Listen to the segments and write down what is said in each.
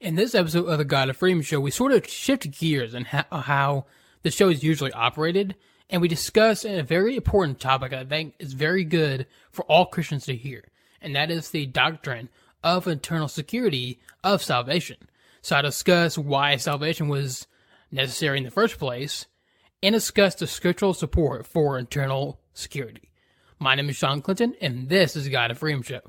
In this episode of the God and Freedom show, we sort of shift gears and how, uh, how the show is usually operated, and we discuss a very important topic I think is very good for all Christians to hear, and that is the doctrine of eternal security of salvation. So I discuss why salvation was necessary in the first place, and discuss the scriptural support for eternal security. My name is Shawn Clinton, and this is God and Freedom show.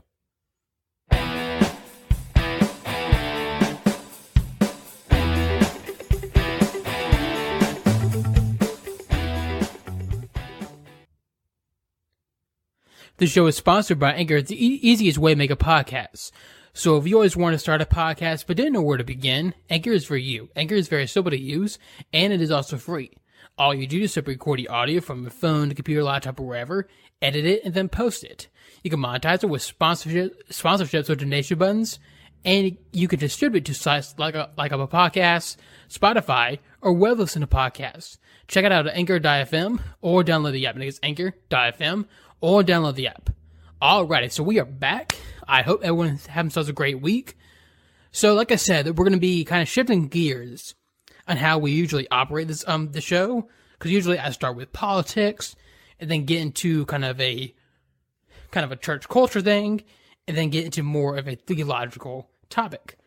The show is sponsored by Anchor. It's the e- easiest way to make a podcast. So if you always want to start a podcast but didn't know where to begin, Anchor is for you. Anchor is very simple to use, and it is also free. All you do is simply record the audio from your phone, computer, laptop, or wherever, edit it, and then post it. You can monetize it with sponsorship, sponsorships or donation buttons, and you can distribute to sites like a, like Apple Podcasts, Spotify, or web listen to podcasts. Check it out at Anchor.fm or download the app. It's Anchor.fm or download the app. Alrighty, so we are back. I hope everyone has themselves a great week. So, like I said, we're going to be kind of shifting gears on how we usually operate this um the show. Because usually I start with politics, and then get into kind of a kind of a church culture thing, and then get into more of a theological topic.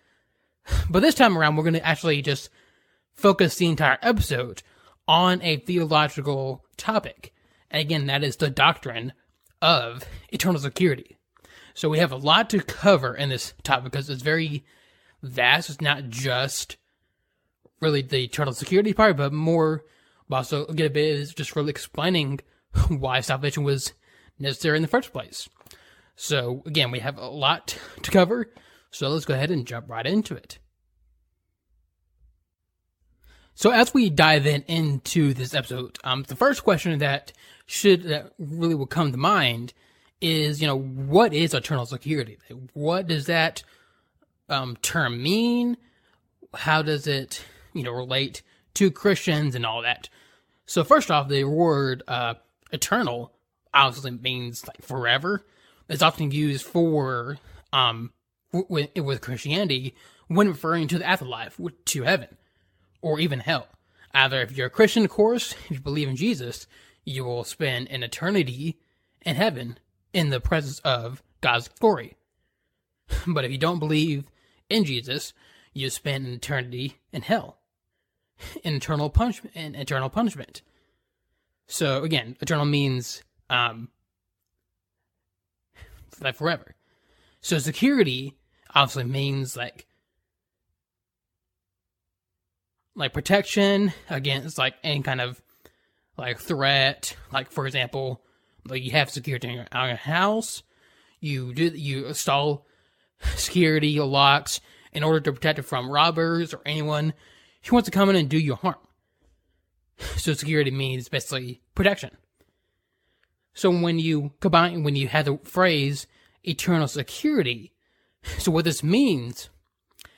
But this time around, we're going to actually just focus the entire episode on a theological topic. And again, that is the doctrine of eternal security. So we have a lot to cover in this topic because it's very vast. It's not just really the eternal security part, but more also get a bit is just really explaining why salvation was necessary in the first place. So again, we have a lot to cover. So let's go ahead and jump right into it. So as we dive in into this episode, um, the first question that should that really will come to mind is, you know, what is eternal security? What does that um, term mean? How does it, you know, relate to Christians and all that? So first off, the word uh, eternal obviously means like forever. It's often used for um, with, with Christianity when referring to the afterlife, to heaven or even hell. Either if you're a Christian, of course, if you believe in Jesus, you will spend an eternity in heaven in the presence of God's glory. But if you don't believe in Jesus, you spend an eternity in hell, in eternal punishment, in eternal punishment. So again, eternal means um, like forever. So security obviously means like like protection against like any kind of like threat. Like for example, like you have security in your, in your house, you do you install security locks in order to protect it from robbers or anyone who wants to come in and do you harm. So security means basically protection. So when you combine when you have the phrase eternal security, so what this means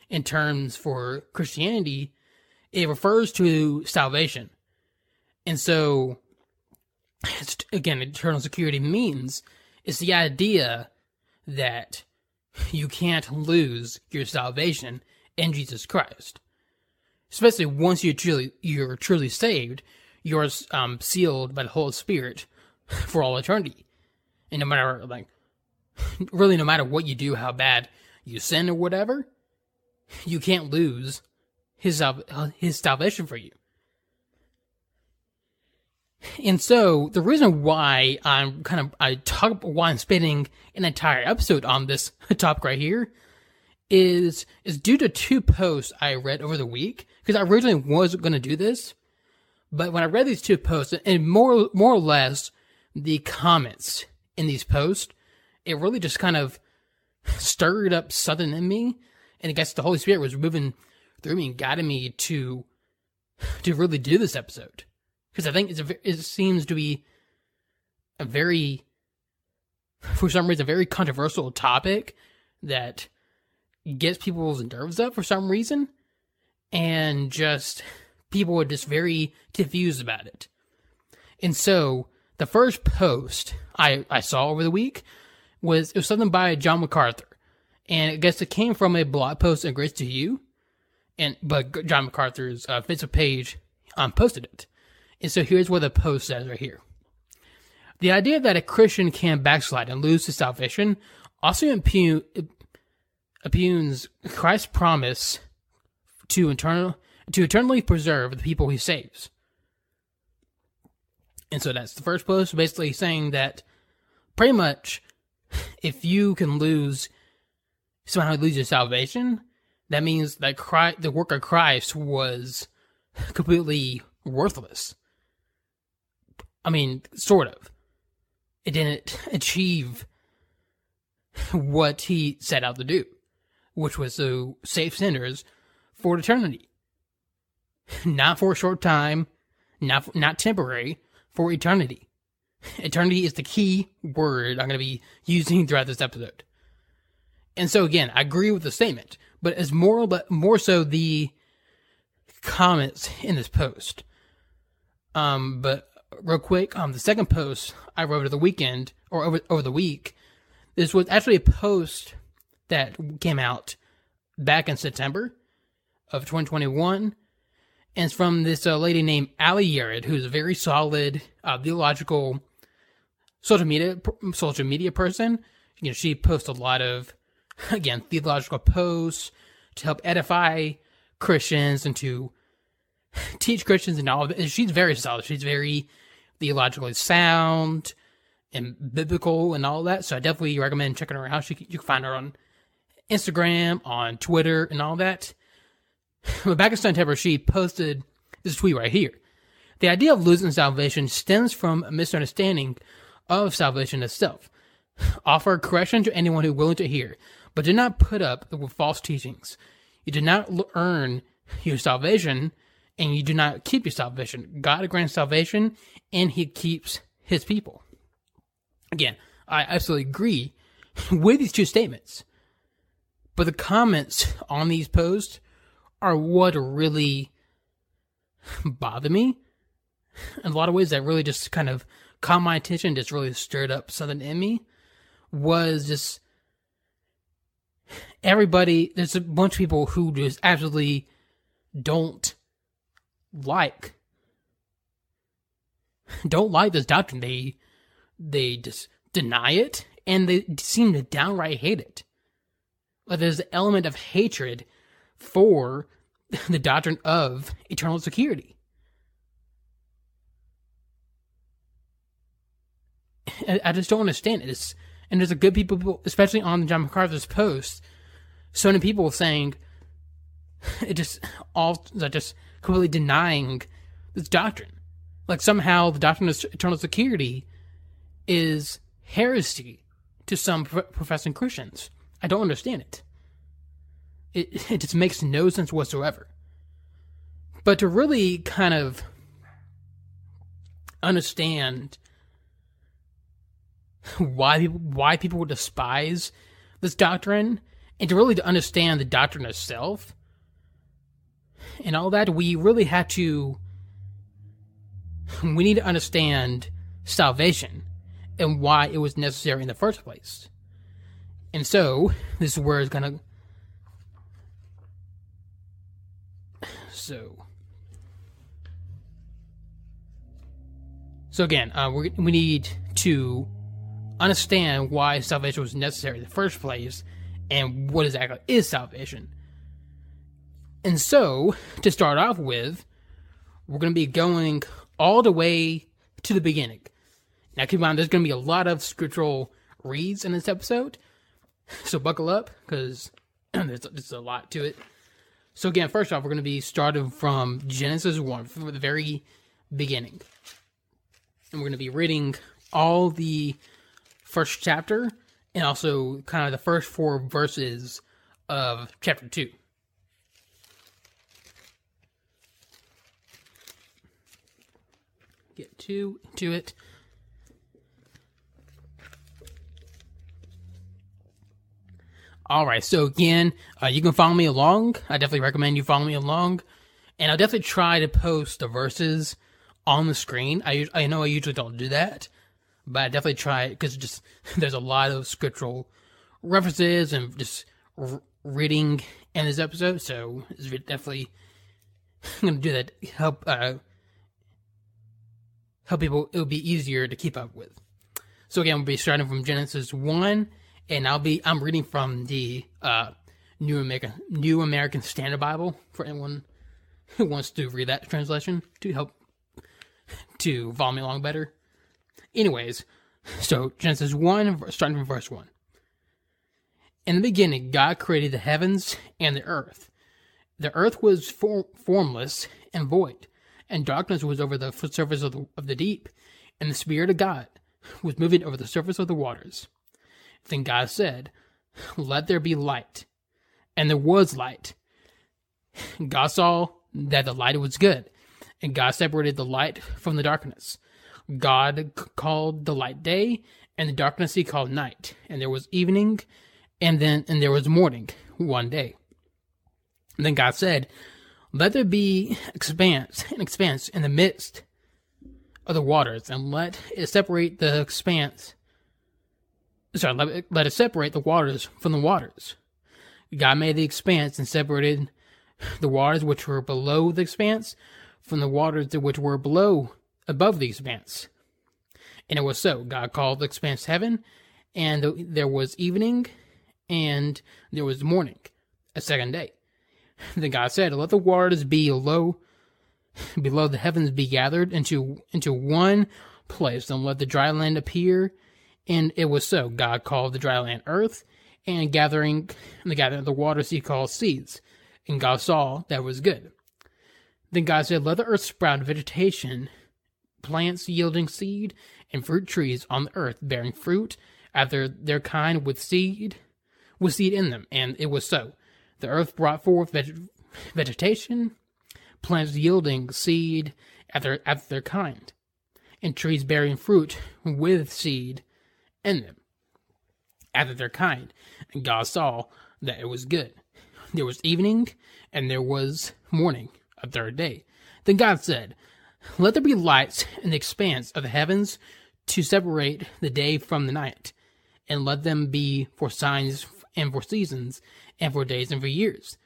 in terms for Christianity it refers to salvation. And so, again, eternal security means it's the idea that you can't lose your salvation in Jesus Christ. Especially once you're truly, you're truly saved, you're um, sealed by the Holy Spirit for all eternity. And no matter, like, really, no matter what you do, how bad you sin or whatever, you can't lose his uh, his salvation for you. And so the reason why I'm kind of I talk why I'm spending an entire episode on this topic right here is is due to two posts I read over the week because I originally was going to do this, but when I read these two posts and more more or less the comments in these posts, it really just kind of stirred up something in me, and I guess the Holy Spirit was moving through me and guided me to to really do this episode because I think it's a, it seems to be a very for some reason a very controversial topic that gets people's nerves up for some reason and just people are just very confused about it. And so the first post I, I saw over the week was it was something by John MacArthur. And I guess it came from a blog post in Grace to You and but John MacArthur's uh, Facebook page um, posted it. And so here's what the post says right here. The idea that a Christian can backslide and lose his salvation also impugn, impugns Christ's promise to eternal to eternally preserve the people he saves. And so that's the first post, basically saying that pretty much if you can lose somehow lose your salvation, that means that Christ, the work of Christ was completely worthless. I mean, sort of. It didn't achieve what he set out to do, which was to save sinners for eternity. Not for a short time, not not temporary, for eternity. Eternity is the key word I'm going to be using throughout this episode. And so again, I agree with the statement, but as more more so the comments in this post. Um, but real quick, um, the second post I wrote over the weekend or over over the week, this was actually a post that came out back in September of 2021, and it's from this uh, lady named Ali Yared, who's a very solid uh, theological social media social media person. You know, she posts a lot of again theological posts to help edify Christians and to teach Christians and all of it. She's very solid. She's very theologically sound and biblical and all that. So I definitely recommend checking her out. She, you can find her on Instagram, on Twitter, and all that. But back in September, she posted this tweet right here. The idea of losing salvation stems from a misunderstanding of salvation itself. Offer correction to anyone who is willing to hear, but do not put up with false teachings. You do not earn your salvation and you do not keep your salvation. God grants salvation and he keeps his people. Again, I absolutely agree with these two statements. But the comments on these posts are what really bother me. In a lot of ways, that really just kind of caught my attention, just really stirred up something in me. Was just everybody, there's a bunch of people who just absolutely don't like don't like this doctrine. They they just deny it and they seem to downright hate it. But there's an element of hatred for the doctrine of eternal security. I just don't understand it. It's, and there's a good people, especially on John MacArthur's post, so many people saying it just all just completely denying this doctrine. Like somehow the doctrine of eternal security is heresy to some professing Christians. I don't understand it. It it just makes no sense whatsoever. But to really kind of understand why people why people would despise this doctrine and to really to understand the doctrine itself and all that, we really had to. We need to understand salvation and why it was necessary in the first place. And so, this is where it's gonna. So. So again, uh, we we need to understand why salvation was necessary in the first place, and what exactly is salvation. And so, to start off with, we're going to be going all the way to the beginning. Now, keep in mind, there's going to be a lot of scriptural reads in this episode. So, buckle up because there's, there's a lot to it. So, again, first off, we're going to be starting from Genesis 1, from the very beginning. And we're going to be reading all the first chapter and also kind of the first four verses of chapter 2. get to to it. All right, so again, uh, you can follow me along. I definitely recommend you follow me along, and I'll definitely try to post the verses on the screen. I I know I usually don't do that, but I definitely try it because just there's a lot of scriptural references and just reading in this episode, so it's definitely I'm gonna do that. Help uh, help people. It'll be easier to keep up with. So again, we'll be starting from Genesis one, and I'll be I'm reading from the uh, New American New American Standard Bible for anyone who wants to read that translation to help to follow me along better. Anyways, so Genesis one, starting from verse one. In the beginning, God created the heavens and the earth. The earth was for- formless and void, and darkness was over the surface of the, of the deep, and the Spirit of God was moving over the surface of the waters. Then God said, Let there be light. And there was light. God saw that the light was good, and God separated the light from the darkness. God called the light day, and the darkness he called night. And there was evening, and then and there was morning one day. And then God said, Let there be expanse and expanse in the midst of the waters, and let it separate the expanse. Sorry, let it, let it separate the waters from the waters. God made the expanse and separated the waters which were below the expanse from the waters which were below above the expanse. And it was so. God called the expanse heaven, and there was evening, and there was morning, a second day. Then God said, Let the waters be low below the heavens be gathered into into one place, and let the dry land appear. And it was so. God called the dry land earth, and gathering the gathering of the waters he called seas. And God saw that was good. Then God said, Let the earth sprout vegetation, plants yielding seed, and fruit trees on the earth, bearing fruit after their kind with seed, with seed in them. And it was so. The earth brought forth veg- vegetation, plants yielding seed after, after their kind, and trees bearing fruit with seed in them after their kind. And God saw that it was good. There was evening, and there was morning, a third day. Then God said, Let there be lights in the expanse of the heavens to separate the day from the night, and let them be for signs and for seasons, and for days and for years.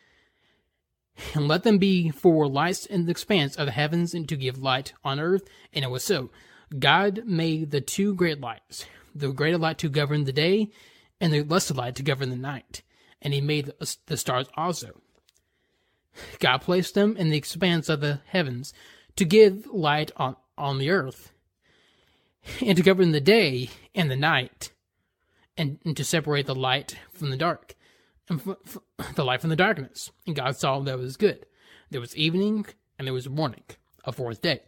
And let them be for lights in the expanse of the heavens and to give light on earth. And it was so. God made the two great lights, the greater light to govern the day, and the lesser light to govern the night. And he made the stars also. God placed them in the expanse of the heavens to give light on, on the earth, and to govern the day and the night, and, and to separate the light from the dark and f- f- the light from the darkness. And God saw that it was good. There was evening and there was morning, a fourth day.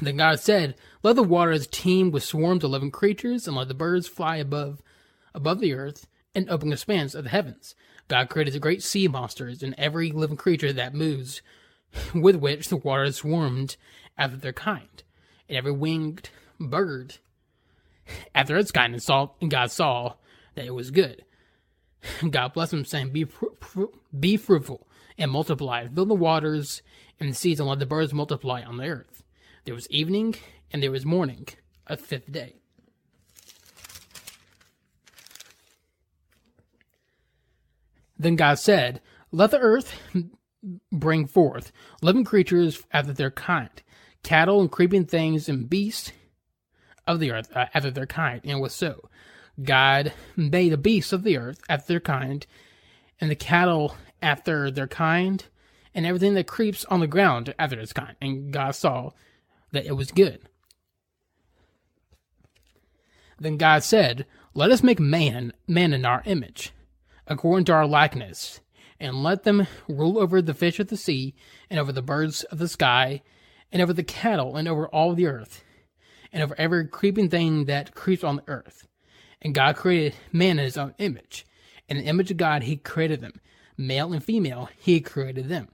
Then God said, Let the waters teem with swarms of living creatures, and let the birds fly above above the earth and open the spans of the heavens. God created the great sea monsters and every living creature that moves, with which the waters swarmed after their kind, and every winged bird after its kind, and, saw, and God saw that it was good. God blessed them, saying, Be, fr- be fruitful and multiply, fill the waters and the seas, and let the birds multiply on the earth. There was evening and there was morning, a fifth day. Then God said, Let the earth bring forth living creatures after their kind, cattle and creeping things and beasts of the earth uh, after their kind. And it was so. God made the beasts of the earth after their kind, and the cattle after their kind, and everything that creeps on the ground after its kind. And God saw that it was good. Then God said, Let us make man, man in our image, according to our likeness, and let them rule over the fish of the sea, and over the birds of the sky, and over the cattle, and over all the earth, and over every creeping thing that creeps on the earth. And God created man in his own image. In the image of God, he created them. Male and female, he created them.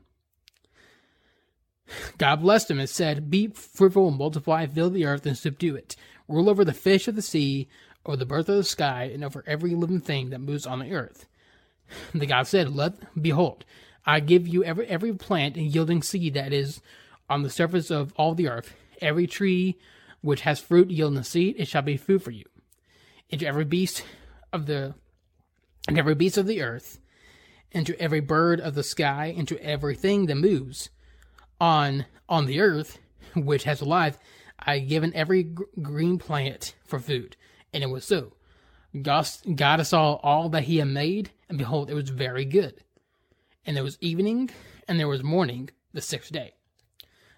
God blessed them and said, Be fruitful and multiply, fill the earth and subdue it. Rule over the fish of the sea, over the birds of the sky, and over every living thing that moves on the earth. The God said, Let behold, I give you every every plant and yielding seed that is on the surface of all the earth, every tree which has fruit yielding seed, it shall be food for you into every beast of the and every beast of the earth, and to every bird of the sky, and to everything that moves on on the earth, which has life, I have given every gr- green plant for food. And it was so. God, saw all that he had made, and behold, it was very good. And there was evening, and there was morning, the sixth day.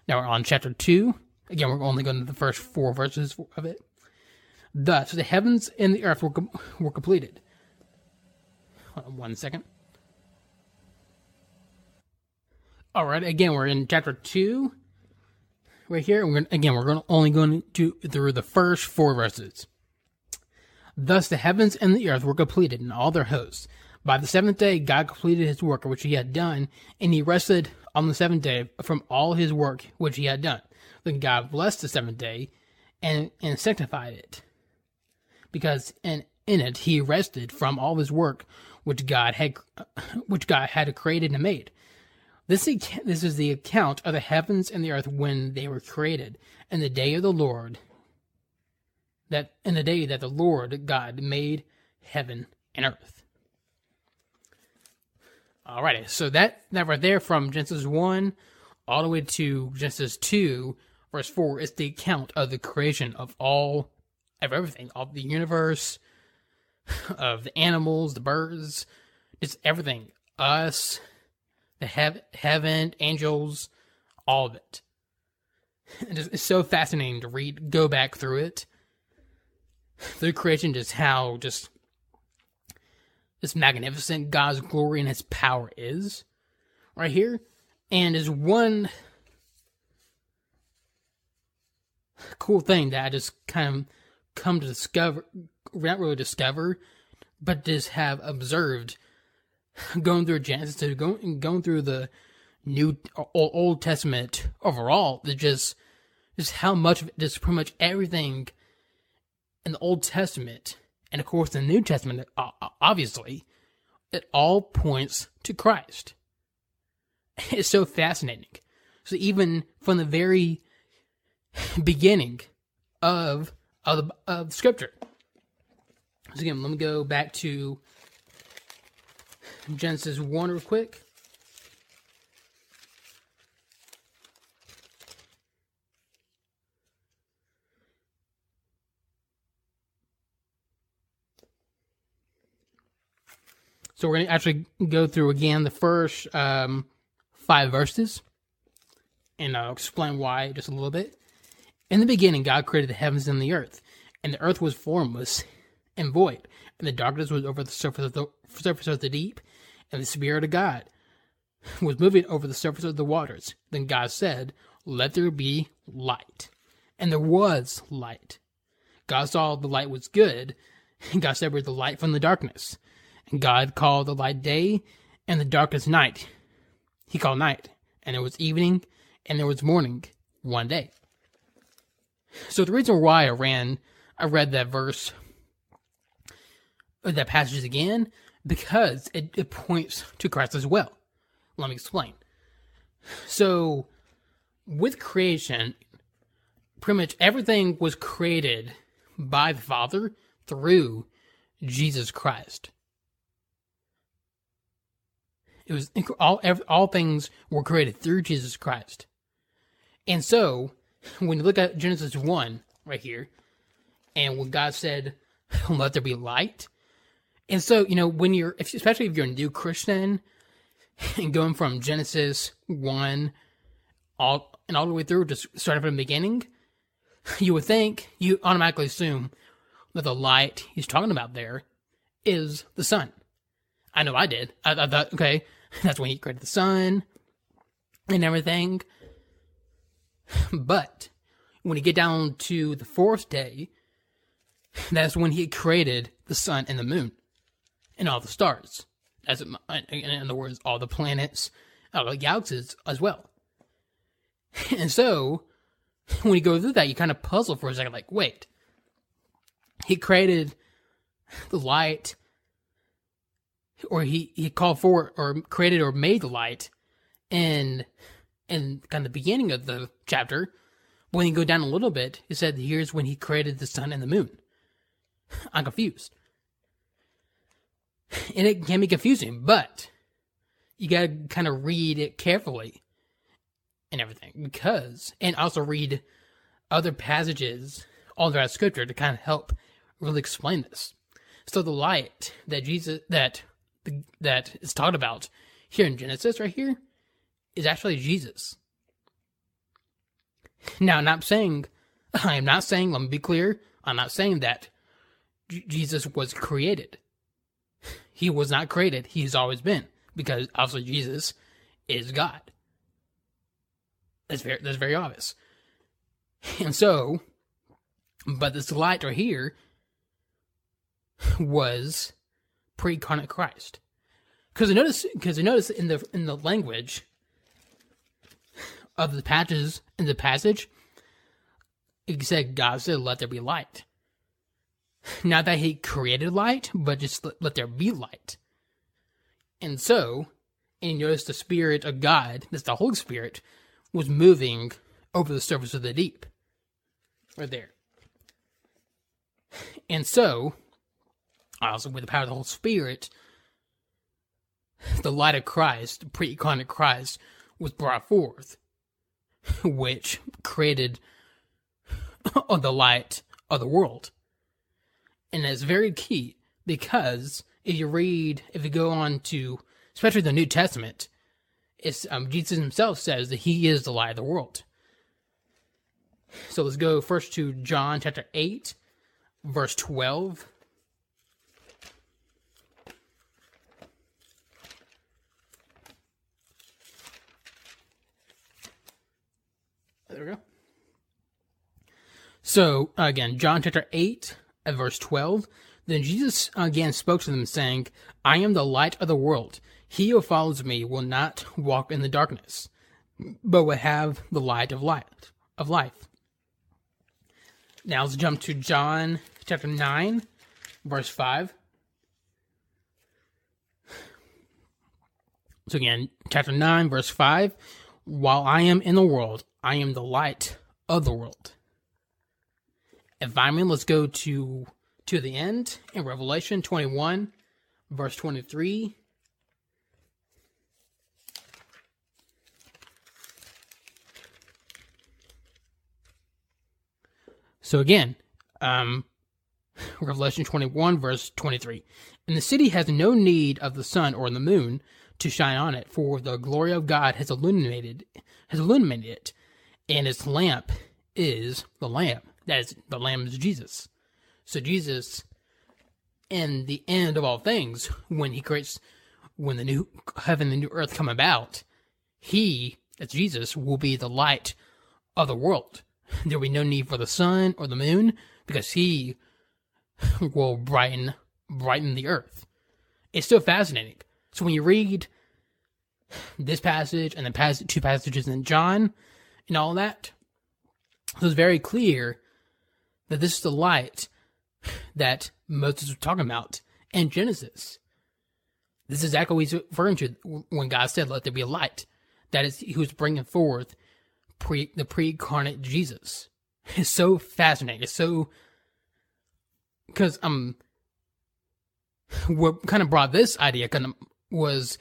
Now we're on chapter 2. Again, we're only going to the first four verses of it. Thus, the heavens and the earth were, com- were completed. On one second. All right, again, we're in chapter 2 right here. We're again, we're going only going to through the first four verses. Thus the heavens and the earth were completed and all their hosts. By the seventh day, God completed his work which he had done, and he rested on the seventh day from all his work which he had done. Then God blessed the seventh day and, and sanctified it, because in, in it he rested from all his work which God had which God had created and made. This, this is the account of the heavens and the earth when they were created, and the day of the Lord, that in the day that the Lord God made heaven and earth. Alrighty, so that that right there from Genesis one all the way to Genesis two, verse four, is the account of the creation of all of everything, of the universe, of the animals, the birds, just everything, us, the hev- heaven, angels, all of it. It's so fascinating to read, go back through it. Through creation, just how just this magnificent. God's glory and His power is, right here, and is one cool thing that I just kind of come to discover, not really discover, but just have observed going through Genesis to going going through the New Old Testament overall, that just just how much of it, just pretty much everything in the Old Testament, and of course the New Testament, uh, uh, obviously, it all points to Christ. It's so fascinating. So even from the very beginning of of, the, of Scripture. So again, let me go back to Genesis 1 real quick. So we're going to actually go through again the first um, five verses, and I'll explain why just a little bit. In the beginning, God created the heavens and the earth, and the earth was formless and void, and the darkness was over the surface of the surface of the deep, and the Spirit of God was moving over the surface of the waters. Then God said, Let there be light. And there was light. God saw the light was good, and God separated the light from the darkness. And God called the light day, and the darkness night. He called night, and it was evening, and there was morning one day. So the reason why I ran, I read that verse, that passage again, because it, it points to Christ as well. Let me explain. So, with creation, pretty much everything was created by the Father through Jesus Christ. It was all all things were created through Jesus Christ. And so, when you look at Genesis 1 right here, and when God said, "Let there be light," And so, you know, when you're, especially if you're a new Christian and going from Genesis 1 all and all the way through, just starting from the beginning, you would think, you automatically assume that the light he's talking about there is the sun. I know I did. I, I thought, okay, that's when he created the sun and everything. But when you get down to the fourth day, that's when he created the sun and the moon and all the stars. As in, in other words, all the planets, all the galaxies as well. And so, when you go through that, you kind of puzzle for a second, like, wait, he created the light, or he, he called for or created or made the light in in kind of the beginning of the chapter. When you go down a little bit, it said here's when he created the sun and the moon. I'm confused. And it can be confusing, but you gotta kind of read it carefully and everything because, and also read other passages all throughout scripture to kind of help really explain this. So the light that Jesus, that, that is talked about here in Genesis right here is actually Jesus. Now, I'm not saying, I am not saying, let me be clear, I'm not saying that J- Jesus was created. He was not created. he has always been because obviously Jesus is God. That's very that's very obvious. And so, but this light right here was pre-incarnate Christ. Because I notice, because I notice in the in the language of the patches in the passage, it said God said, "Let there be light." Not that He created light, but just let, let there be light. And so, and you notice the Spirit of God, that's the Holy Spirit, was moving over the surface of the deep. Right there. And so, also with the power of the Holy Spirit, the light of Christ, the pre incarnate Christ, was brought forth, which created the light of the world. And that's very key because if you read, if you go on to, especially the New Testament, it's um, Jesus himself says that he is the light of the world. So let's go first to John chapter 8, verse 12. There we go. So again, John chapter 8, at verse 12. Then Jesus again spoke to them, saying, I am the light of the world. He who follows me will not walk in the darkness, but will have the light of light of life. Now let's jump to John chapter 9, verse 5. So again, chapter 9, verse 5. While I am in the world, I am the light of the world. Environment, let's go to to the end in Revelation 21, verse 23. So again, um, Revelation 21, verse 23. And the city has no need of the sun or the moon to shine on it, for the glory of God has illuminated has illuminated it, and its lamp is the Lamb. That is the Lamb is Jesus. So Jesus, in the end of all things, when he creates, when the new heaven and new earth come about, he, that's Jesus, will be the light of the world. There will be no need for the sun or the moon because he will brighten brighten the earth. It's so fascinating. So when you read this passage and the passage, two passages in John and all that, it was very clear that this is the light that Moses was talking about in Genesis. This is exactly what he's referring to when God said, "Let there be a light." That is, he was bringing forth pre the pre-incarnate Jesus. It's so fascinating. It's so because um, what kind of brought this idea kind of was,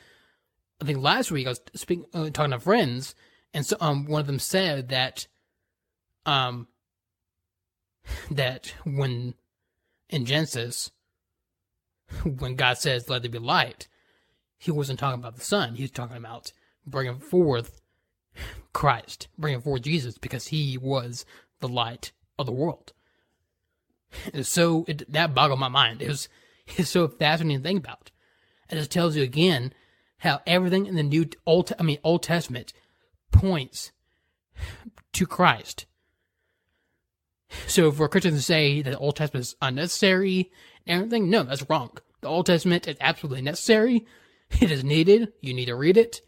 I think last week I was speaking uh, talking to friends, and so um, one of them said that um, that when in Genesis, when God says, let there be light, he wasn't talking about the sun. He was talking about bringing forth Christ, bringing forth Jesus, because he was the light of the world. And so it, that boggled my mind. It was it's so fascinating to think about. And it tells you again how everything in the New Old I mean Old Testament points to Christ. So for Christians to say that the Old Testament is unnecessary and everything, no, that's wrong. The Old Testament is absolutely necessary. It is needed. You need to read it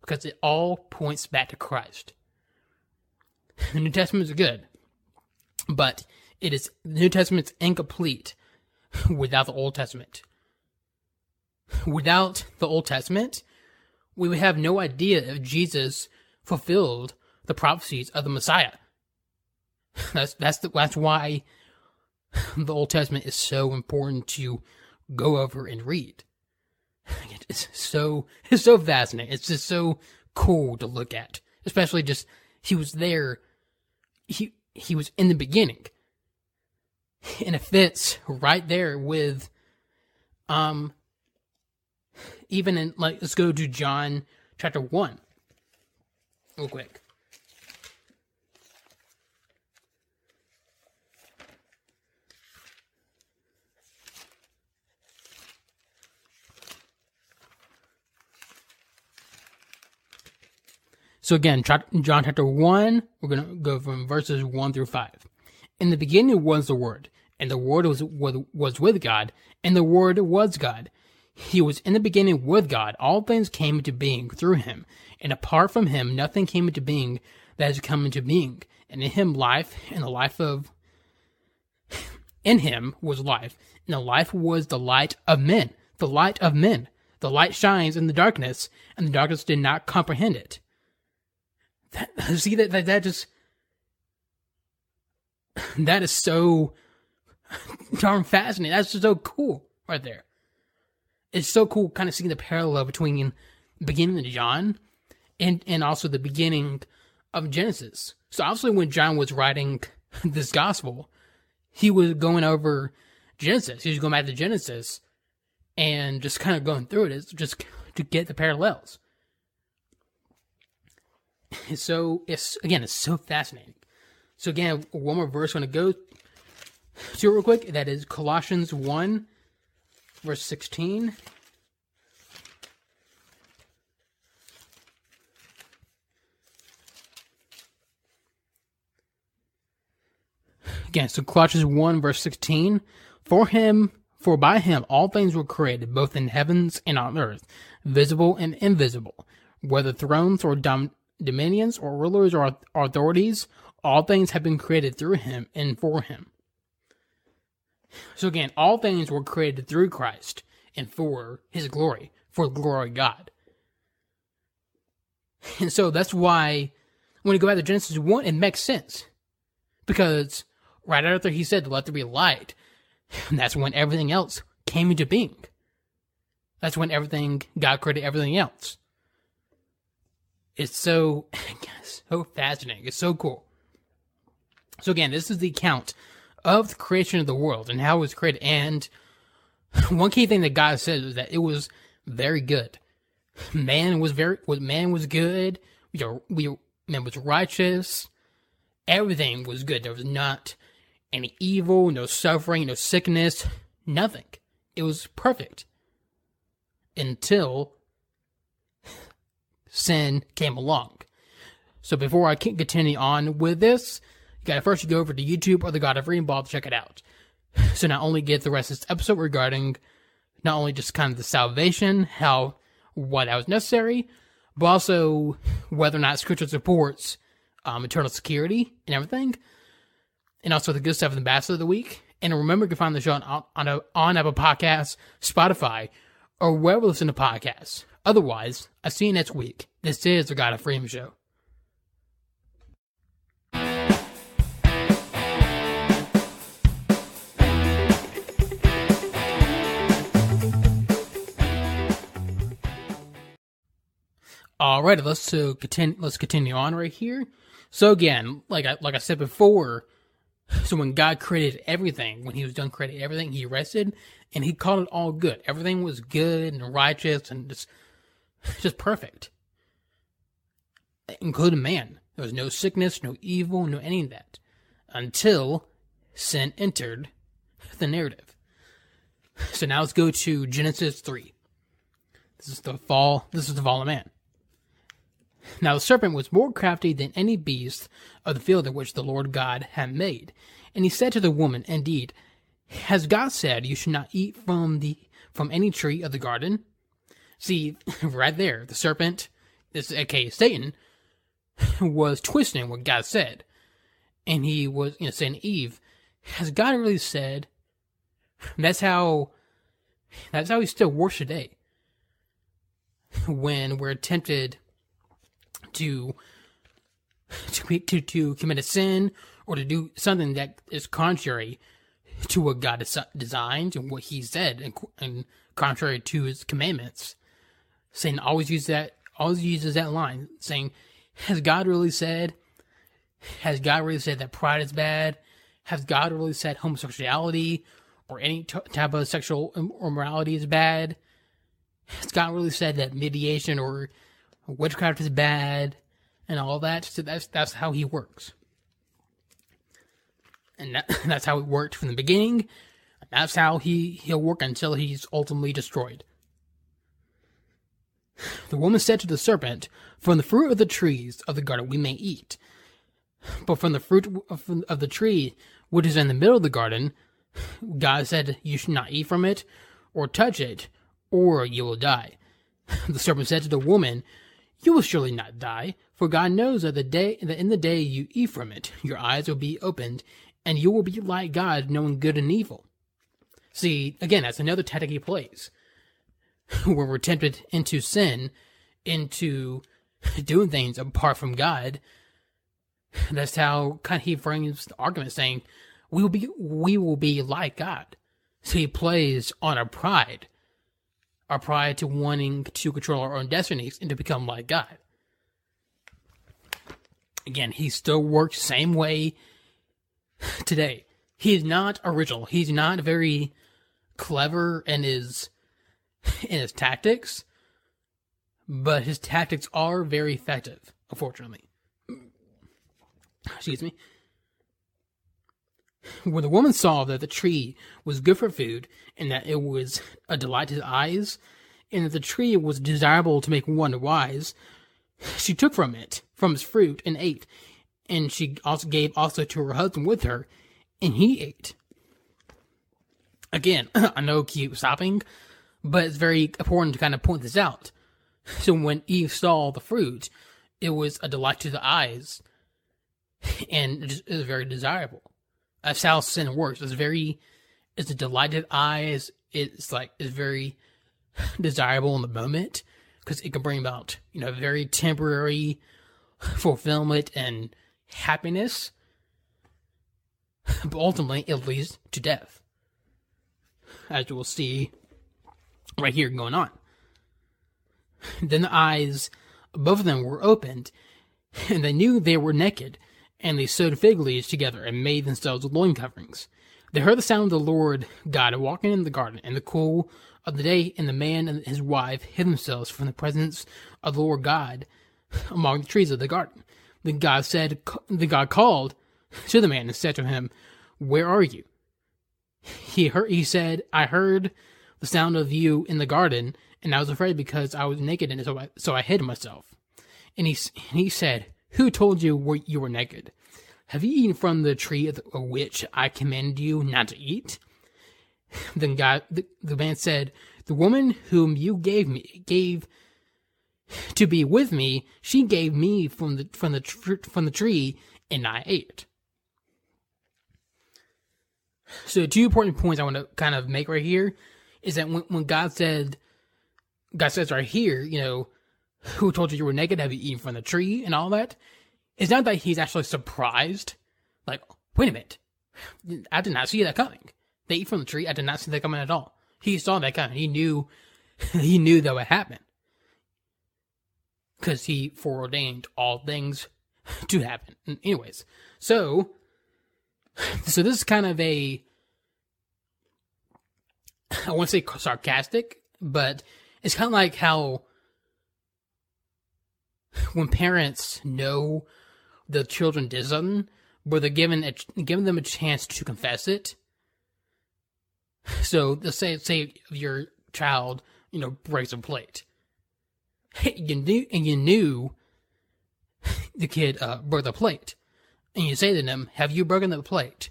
because it all points back to Christ. The New Testament is good, but it is the New Testament is incomplete without the Old Testament. Without the Old Testament, we would have no idea if Jesus fulfilled the prophecies of the Messiah. That's that's the, that's why the Old Testament is so important to go over and read it's so it's so fascinating. It's just so cool to look at, especially just he was there. He he was in the beginning, and it fits right there with, um, even in like let's go to John chapter one, real quick. So again, John chapter 1, we're going to go from verses 1 through 5. In the beginning was the Word, and the Word was, was with God, and the Word was God. He was in the beginning with God. All things came into being through him, and apart from him, nothing came into being that has come into being. And in him, life, and the life of. In him was life, and the life was the light of men. The light of men. The light shines in the darkness, and the darkness did not comprehend it. That, see that, that that just that is so darn fascinating. That's just so cool right there. It's so cool kind of seeing the parallel between beginning of John and and also the beginning of Genesis. So obviously when John was writing this gospel, he was going over Genesis. He was going back to Genesis and just kind of going through it just to get the parallels so it's again it's so fascinating. So again, one more verse I'm gonna go to real quick. That is Colossians one, verse sixteen. Again, so Colossians 1, verse 16. For him, for by him all things were created, both in heavens and on earth, visible and invisible, whether thrones or dom- dominions or rulers or authorities, all things have been created through him and for him. So again, all things were created through Christ and for his glory, for the glory of God. And so that's why when you go back to Genesis 1, it makes sense. Because right after he said, let there be light, that's when everything else came into being. That's when everything, God created everything else. It's so so fascinating. It's so cool. So again, this is the account of the creation of the world and how it was created. And one key thing that God said is that it was very good. Man was very man was good. We are, we man was righteous. Everything was good. There was not any evil, no suffering, no sickness, nothing. It was perfect until sin came along. So before I can continue on with this, gotta first go over to YouTube or the God of Rainbow to check it out. So not only get the rest of this episode regarding not only just kind of the salvation, how why that was necessary, but also whether or not Scripture supports um, eternal security and everything, and also the good stuff of the Ambassador of the Week. And remember, you can find the show on on, a, on Apple Podcasts, Spotify, or wherever you listen to podcasts. Otherwise, I'll see you next week. This is the God and Freedom Show. All right, let's uh, continue. Let's continue on right here. So again, like I like I said before, so when God created everything, when He was done creating everything, He rested and He called it all good. Everything was good and righteous and just just perfect, including man. There was no sickness, no evil, no any of that until sin entered the narrative. So now let's go to Genesis 3. This is the fall, this is the fall of man. Now the serpent was more crafty than any beast of the field which the Lord God had made. And he said to the woman, Indeed, has God said you should not eat from the from any tree of the garden? See, right there, the serpent, this aka Satan, was twisting what God said. And he was, you know, saying, Eve, has God really said? That's how, that's how he still works today. When we're tempted to, to, to, to commit a sin or to do something that is contrary to what God des- designed and what He said, and, and contrary to His commandments. Satan always uses that, always uses that line, saying, "Has God really said? Has God really said that pride is bad? Has God really said homosexuality or any t- type of sexual um, immorality is bad? Has God really said that mediation or witchcraft is bad and all that?" So that's that's how He works and that, that's how it worked from the beginning. That's how he he'll work until he's ultimately destroyed. The woman said to the serpent, "From the fruit of the trees of the garden we may eat, but from the fruit of, of the tree which is in the middle of the garden, God said you should not eat from it, or touch it, or you will die." The serpent said to the woman, "You will surely not die, for God knows that the day that in the day you eat from it, your eyes will be opened, and you will be like God, knowing good and evil. See, again, that's another tactic he plays. Where we're tempted into sin, into doing things apart from God. That's how kind of he frames the argument, saying, "We will be, we will be like God." So he plays on our pride, our prior to wanting to control our own destinies and to become like God. Again, he still works same way today. He is not original. He's not very clever in his in his tactics, but his tactics are very effective, unfortunately. Excuse me. When the woman saw that the tree was good for food, and that it was a delight to the eyes, and that the tree was desirable to make one wise, she took from it, from its fruit, and ate and she also gave also to her husband with her, and he ate. Again, I know keep stopping, but it's very important to kind of point this out. So when Eve saw the fruit, it was a delight to the eyes, and it was very desirable. That's how sin works. It's very, it's a delighted eyes. It's like it's very desirable in the moment because it can bring about you know very temporary fulfillment and happiness, but ultimately it leads to death. As you will see right here going on. Then the eyes above them were opened, and they knew they were naked, and they sewed fig leaves together and made themselves loin coverings. They heard the sound of the Lord God walking in the garden in the cool of the day, and the man and his wife hid themselves from the presence of the Lord God among the trees of the garden. Then God said, the God called to the man and said to him, Where are you? He heard, he said, I heard the sound of you in the garden, and I was afraid because I was naked, and so I, so I hid myself. And he, and he said, Who told you you were naked? Have you eaten from the tree of which I commanded you not to eat? Then God, the, the man said, The woman whom you gave me, gave to be with me, she gave me from the from the from the tree, and I ate. So two important points I want to kind of make right here is that when, when God said, God says right here, you know, who told you you were naked? Have you eaten from the tree and all that? It's not that he's actually surprised. Like, wait a minute, I did not see that coming. They eat from the tree. I did not see that coming at all. He saw that coming. He knew, he knew that would happen because he foreordained all things to happen. Anyways, so so this is kind of a I won't say sarcastic, but it's kind of like how when parents know the children did something, but they're given a, giving them a chance to confess it. So let's say say your child, you know, breaks a plate you knew and you knew the kid uh, broke the plate, and you say to them, "Have you broken the plate?"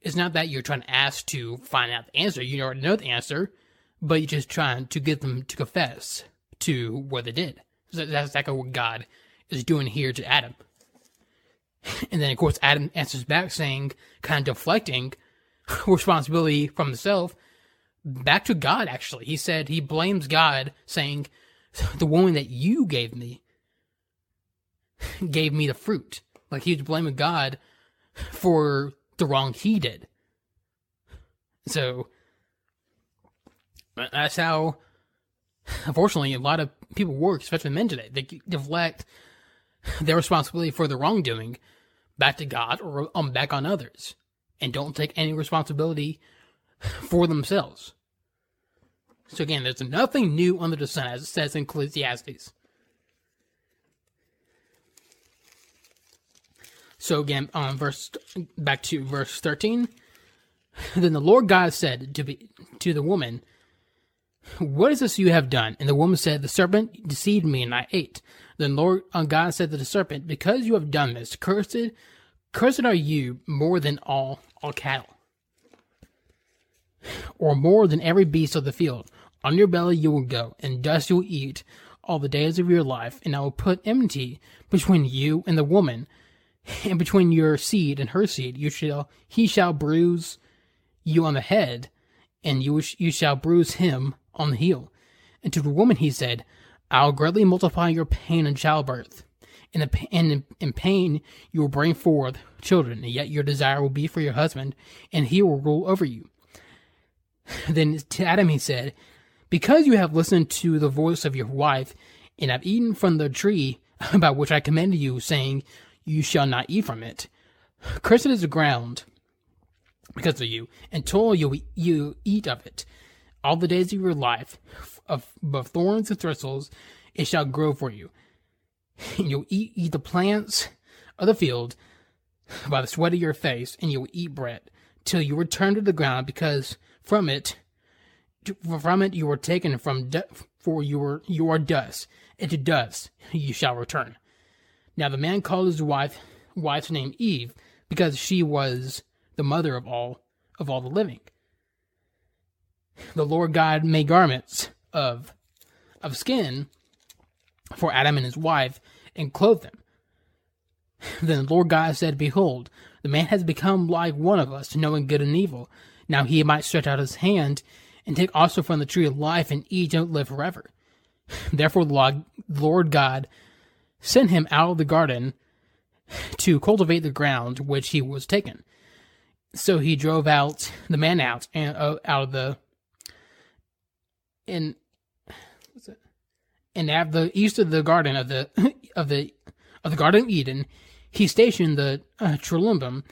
It's not that you're trying to ask to find out the answer; you already know the answer, but you're just trying to get them to confess to what they did. That's exactly what God is doing here to Adam. And then, of course, Adam answers back, saying, kind of deflecting responsibility from himself back to God, actually. He said he blames God, saying, The woman that you gave me gave me the fruit. Like he was blaming God for the wrong he did. So that's how, unfortunately, a lot of people work, especially men today. They deflect their responsibility for the wrongdoing back to God or um, back on others and don't take any responsibility for themselves. So again, there's nothing new under the sun, as it says in Ecclesiastes. So again, um, verse back to verse thirteen. Then the Lord God said to be to the woman, "What is this you have done?" And the woman said, "The serpent deceived me, and I ate." Then Lord uh, God said to the serpent, "Because you have done this, cursed, cursed are you more than all all cattle, or more than every beast of the field. On your belly you will go, and dust you will eat all the days of your life, and I will put enmity between you and the woman." and between your seed and her seed you shall he shall bruise you on the head and you you shall bruise him on the heel and to the woman he said i'll greatly multiply your pain in childbirth in the and in pain you will bring forth children and yet your desire will be for your husband and he will rule over you then to adam he said because you have listened to the voice of your wife and have eaten from the tree about which i commanded you saying you shall not eat from it. Cursed is the ground because of you, until you you eat of it. All the days of your life, of, of thorns and thistles, it shall grow for you. And you'll eat, eat the plants of the field by the sweat of your face, and you will eat bread till you return to the ground, because from it, from it you were taken from, for you were you are dust, and to dust you shall return. Now the man called his wife wife's name Eve because she was the mother of all of all the living. The Lord God made garments of of skin for Adam and his wife and clothed them. Then the Lord God said, Behold, the man has become like one of us, knowing good and evil. Now he might stretch out his hand and take also from the tree of life and eat and live forever. Therefore the Lord God sent him out of the garden to cultivate the ground which he was taken. So he drove out the man out and uh, out of the it? And at the east of the garden of the of the of the Garden of Eden, he stationed the uh, cherubim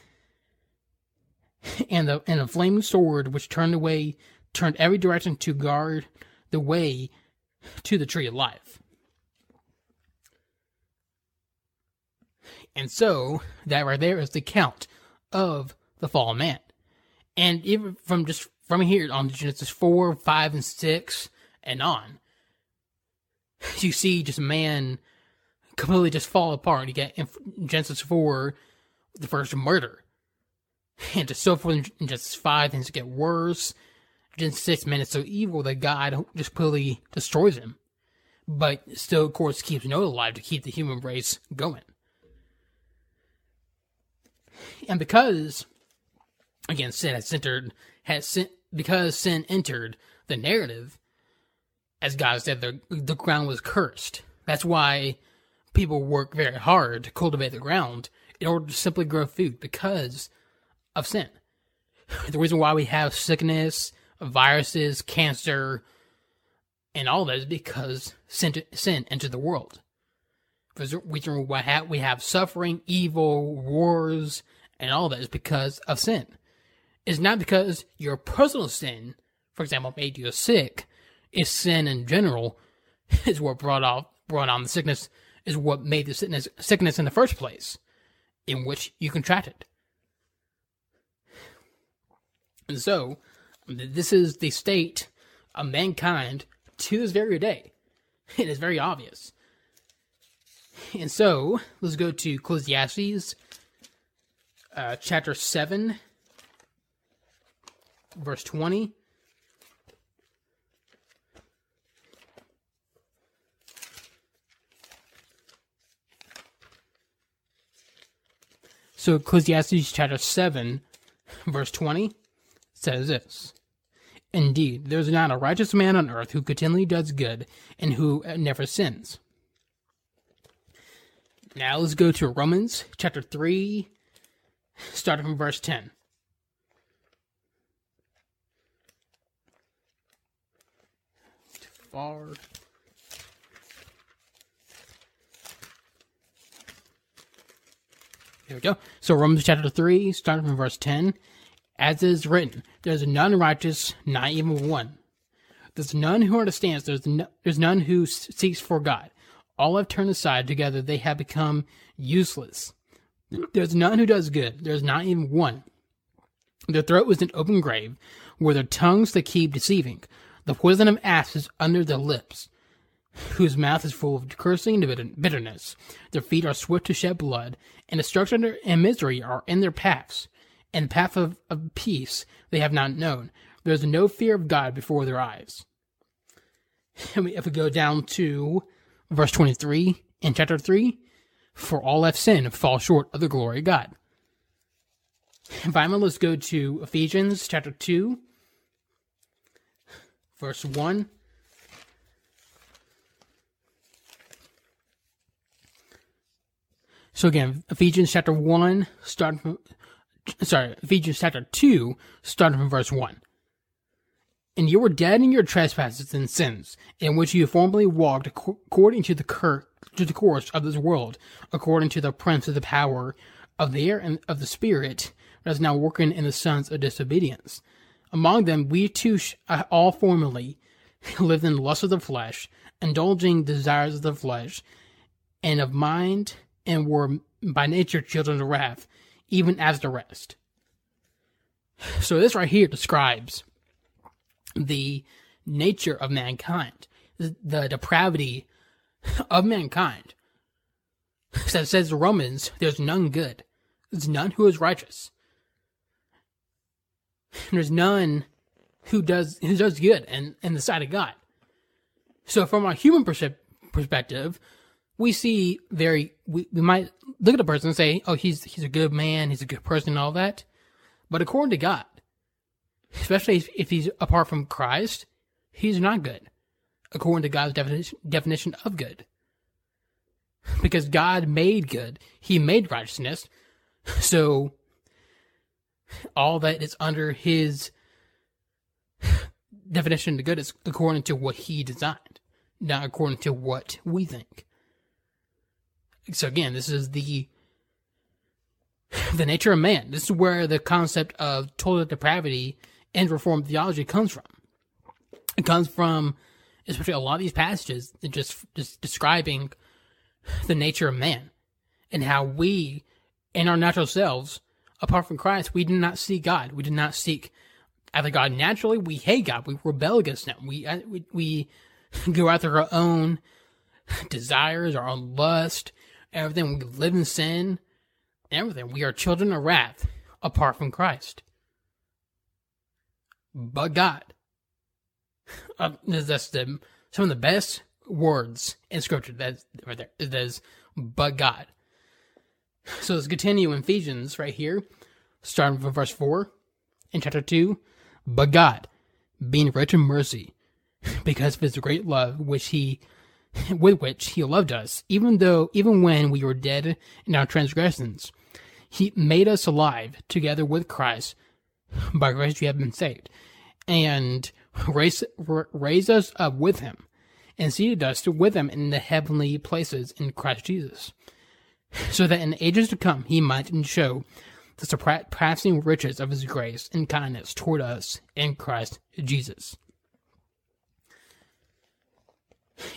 and the and a flaming sword which turned away turned every direction to guard the way to the tree of life. And so that right there is the count of the fallen man. And even from just from here on Genesis 4, 5, and 6 and on, you see just man completely just fall apart. You get in Genesis 4, the first murder. And just so forth in Genesis 5, things get worse. Genesis 6, man, it's so evil that God just completely destroys him. But still, of course, keeps Noah alive to keep the human race going. And because, again, sin has entered, has sin, because sin entered the narrative, as God said, the, the ground was cursed. That's why people work very hard to cultivate the ground in order to simply grow food because of sin. The reason why we have sickness, viruses, cancer, and all that is because sin, sin entered the world. We have, we have suffering, evil, wars, and all that is because of sin. It's not because your personal sin, for example, made you sick. It's sin in general is what brought off brought on the sickness. Is what made the sickness sickness in the first place, in which you contracted. And so, this is the state of mankind to this very day. It is very obvious. And so, let's go to Ecclesiastes uh, chapter 7, verse 20. So Ecclesiastes chapter 7, verse 20 says this Indeed, there is not a righteous man on earth who continually does good and who uh, never sins. Now let's go to Romans chapter 3, starting from verse 10. Far. Here we go. So Romans chapter 3, starting from verse 10. As it is written, there's none righteous, not even one. There's none who understands, there's, no, there's none who seeks for God. All have turned aside together, they have become useless. There's none who does good, there's not even one. Their throat was an open grave, where their tongues they keep deceiving. The poison of asps is under their lips whose mouth is full of cursing and bitterness. Their feet are swift to shed blood, and destruction and misery are in their paths. And the path of, of peace they have not known. There is no fear of God before their eyes. And we, if we go down to verse 23 in chapter 3, for all have sinned and fall short of the glory of God. And finally, let's go to Ephesians chapter 2, verse 1 So again, Ephesians chapter 1, starting from, sorry, Ephesians chapter 2, starting from verse 1. And you were dead in your trespasses and sins, in which you formerly walked according to the, cur- to the course of this world, according to the prince of the power of the air and of the spirit that is now working in the sons of disobedience. Among them, we too sh- uh, all formerly lived in the lust of the flesh, indulging desires of the flesh and of mind and were by nature children of wrath, even as the rest. So this right here describes the nature of mankind, the depravity of mankind. So it says Romans, there's none good. There's none who is righteous. There's none who does who does good and in, the sight of God. So from a human perspective, we see very we, we might look at a person and say, "Oh, he's he's a good man, he's a good person, and all that." But according to God, especially if he's apart from Christ, he's not good, according to God's definition definition of good. Because God made good, He made righteousness, so all that is under His definition of good is according to what He designed, not according to what we think so again, this is the the nature of man. This is where the concept of total depravity and reformed theology comes from. It comes from, especially a lot of these passages, that just just describing the nature of man and how we, in our natural selves, apart from Christ, we did not see God. We did not seek either God naturally. We hate God. We rebel against Him. We uh, we, we go after our own desires, our own lust, everything. We live in sin, everything. We are children of wrath apart from Christ. But God. Uh, that's the, some of the best words in Scripture. That's right there. It is, but God. So let's continue in Ephesians right here, starting from verse 4 in chapter 2. But God, being rich in mercy, because of his great love which he with which he loved us, even though, even when we were dead in our transgressions, he made us alive together with Christ. By grace you have been saved, and raised, raised us up with him, and seated us with him in the heavenly places in Christ Jesus, so that in ages to come he might show the surpassing riches of his grace and kindness toward us in Christ Jesus.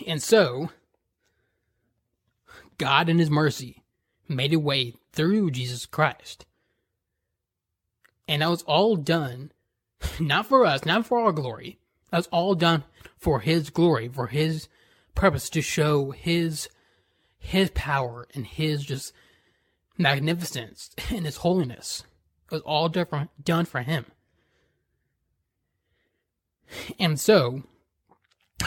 And so, God in His mercy made a way through Jesus Christ. And that was all done not for us, not for our glory. That was all done for His glory, for His purpose to show His His power and His just magnificence and His holiness. It was all different, done for Him. And so,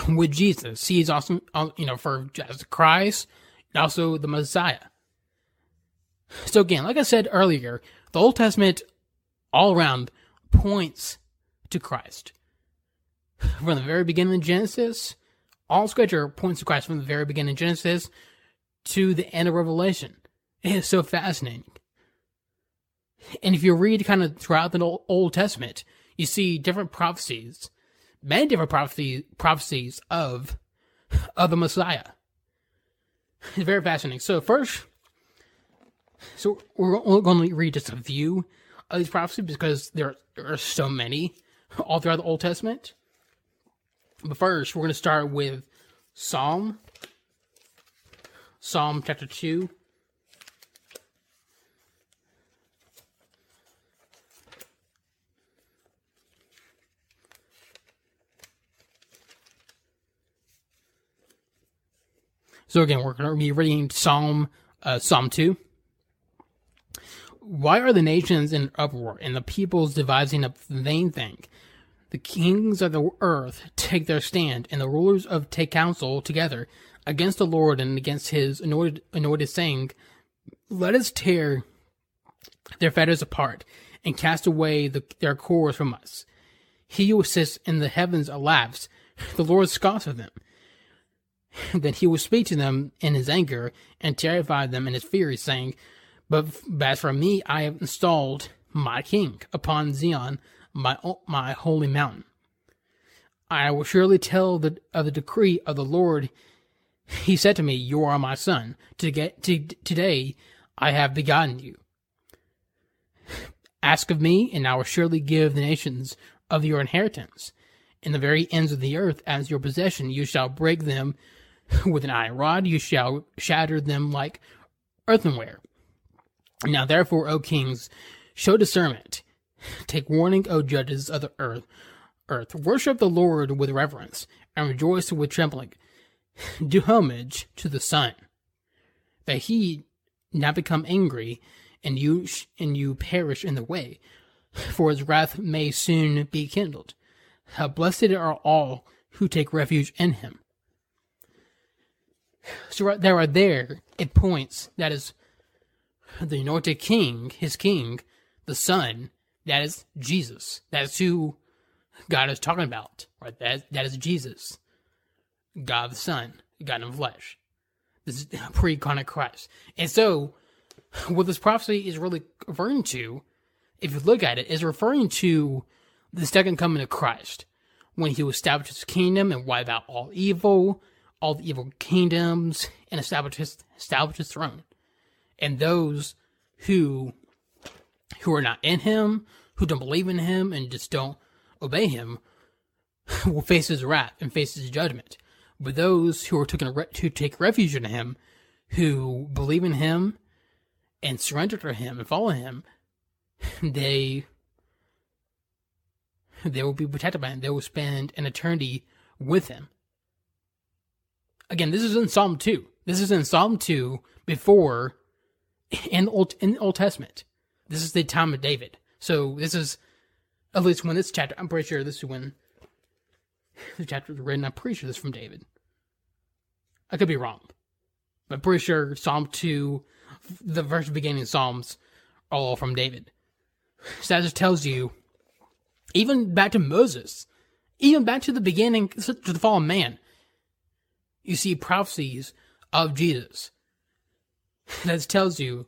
with Jesus. He is also, uh, you know, for as Christ, and also the Messiah. So again, like I said earlier, the Old Testament all around points to Christ. From the very beginning of Genesis, all scripture points to Christ from the very beginning of Genesis to the end of Revelation. It is so fascinating. And if you read kind of throughout the Old Testament, you see different prophecies many different prophecy, prophecies of of the Messiah. It's very fascinating. So first, so we're only going to read just a few of these prophecies because there, there are so many all throughout the Old Testament. But first, we're going to start with Psalm, Psalm chapter 2. So again, we're going to be reading Psalm, uh, Psalm 2. Why are the nations in uproar and the peoples devising a vain thing? The kings of the earth take their stand, and the rulers of take counsel together against the Lord and against his anointed, anointed saying, Let us tear their fetters apart and cast away the, their cords from us. He who sits in the heavens laughs, the Lord scoffs at them. Then he will speak to them in his anger and terrify them in his fury, saying, But as for me, I have installed my king upon Zion, my my holy mountain. I will surely tell the, of the decree of the Lord. He said to me, You are my son. To get, to, today I have begotten you. Ask of me, and I will surely give the nations of your inheritance. In the very ends of the earth as your possession, you shall break them with an iron rod, you shall shatter them like earthenware. Now therefore, O kings, show discernment. Take warning, O judges of the earth. Earth, worship the Lord with reverence, and rejoice with trembling. Do homage to the Son, that he not become angry, and you sh- and you perish in the way, for his wrath may soon be kindled. How blessed are all who take refuge in him. So right there, right there, it points that is the anointed king, his king, the son, that is Jesus. That is who God is talking about, right? That that is Jesus, God the Son, God in flesh. This is pre-incarnate Christ, and so what this prophecy is really referring to, if you look at it, is referring to the second coming of Christ, when He will establish His kingdom and wipe out all evil, all the evil kingdoms, and establish His establish His throne, and those who who are not in him, who don't believe in him, and just don't obey him, will face his wrath and face his judgment. But those who are taking to take refuge in him, who believe in him and surrender to him and follow him, they they will be protected by him. They will spend an eternity with him. Again, this is in Psalm two. This is in Psalm two before in the Old in the Old Testament. This is the time of David. So this is at least when this chapter. I'm pretty sure this is when the chapter was written. I'm pretty sure this is from David. I could be wrong, but pretty sure Psalm two, the verse beginning Psalms, are all from David. So that just tells you, even back to Moses, even back to the beginning to the fall of man, you see prophecies of Jesus. That tells you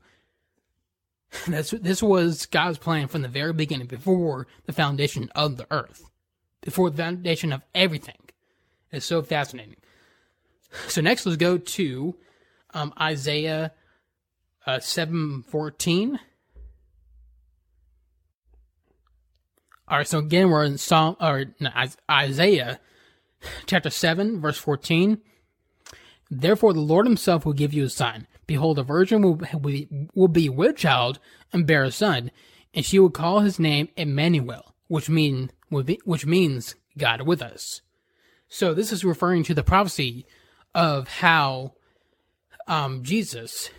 That's this was God's plan from the very beginning, before the foundation of the earth, the foundation of everything. It's so fascinating. So next, let's go to um, Isaiah uh, seven fourteen. All right, so again, we're in Psalm or no, Isaiah chapter seven, verse fourteen. Therefore, the Lord Himself will give you a sign. Behold, a virgin will, will be with child and bear a son, and she will call his name Emmanuel, which mean which means God with us. So this is referring to the prophecy of how um, Jesus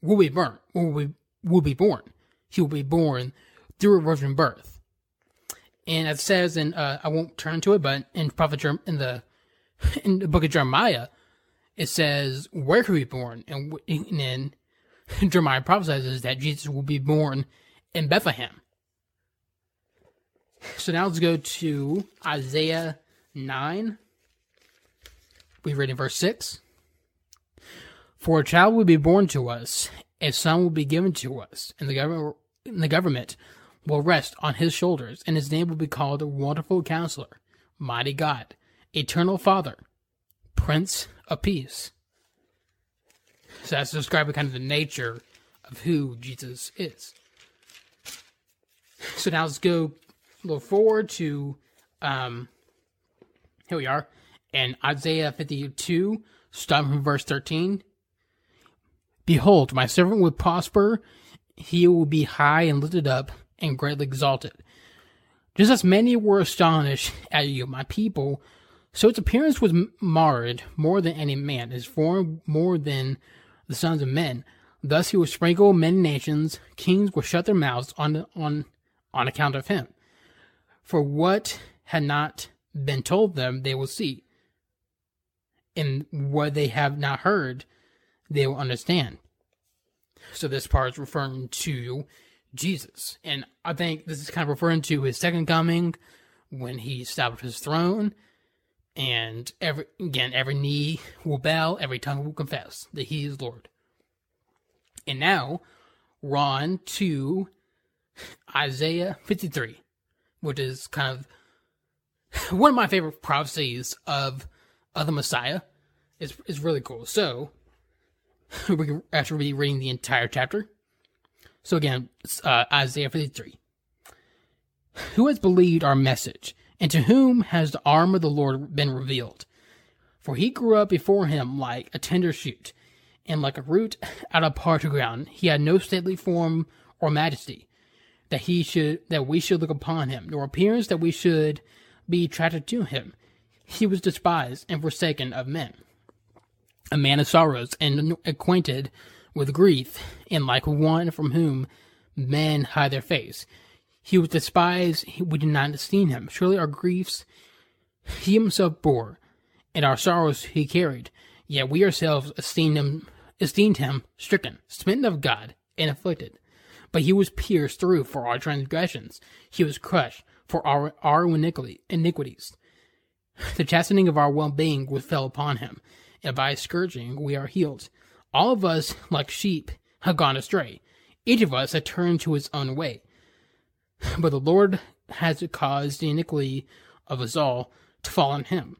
will be born. Will be, will be born. He will be born through a virgin birth. And it says in uh, I won't turn to it, but in prophet Jerem- in the in the book of Jeremiah, it says where he be born, and, and then Jeremiah prophesies that Jesus will be born in Bethlehem. So now let's go to Isaiah 9. We read in verse 6. For a child will be born to us, a son will be given to us, and the government, the government will rest on his shoulders, and his name will be called Wonderful Counselor, mighty God, eternal Father, Prince of Peace. So that's describing kind of the nature of who Jesus is. So now let's go little forward to um here we are in Isaiah 52, starting from verse 13. Behold, my servant will prosper, he will be high and lifted up and greatly exalted. Just as many were astonished at you, my people, so its appearance was marred more than any man, his form more than the sons of men. Thus he will sprinkle many nations, kings will shut their mouths on on on account of him. For what had not been told them, they will see, and what they have not heard, they will understand. So this part is referring to Jesus. And I think this is kind of referring to his second coming when he established his throne. And every again, every knee will bow, every tongue will confess that he is Lord. And now we're on to Isaiah 53, which is kind of one of my favorite prophecies of of the Messiah. It's, it's really cool. So we can actually be reading the entire chapter. So again, uh, Isaiah 53. Who has believed our message, and to whom has the arm of the Lord been revealed? For he grew up before him like a tender shoot, and like a root out of parched ground. He had no stately form or majesty, that he should that we should look upon him, nor appearance that we should be attracted to him. He was despised and forsaken of men, a man of sorrows and acquainted with grief, and like one from whom men hide their face. He was despised, we did not esteem him. Surely our griefs he himself bore, and our sorrows he carried. Yet we ourselves esteemed him, esteemed him stricken, smitten of God, and afflicted. But he was pierced through for our transgressions; he was crushed for our our iniquities. The chastening of our well-being was fell upon him, and by scourging we are healed. All of us, like sheep, have gone astray. Each of us had turned to his own way. But the Lord has caused the iniquity of us all to fall on him.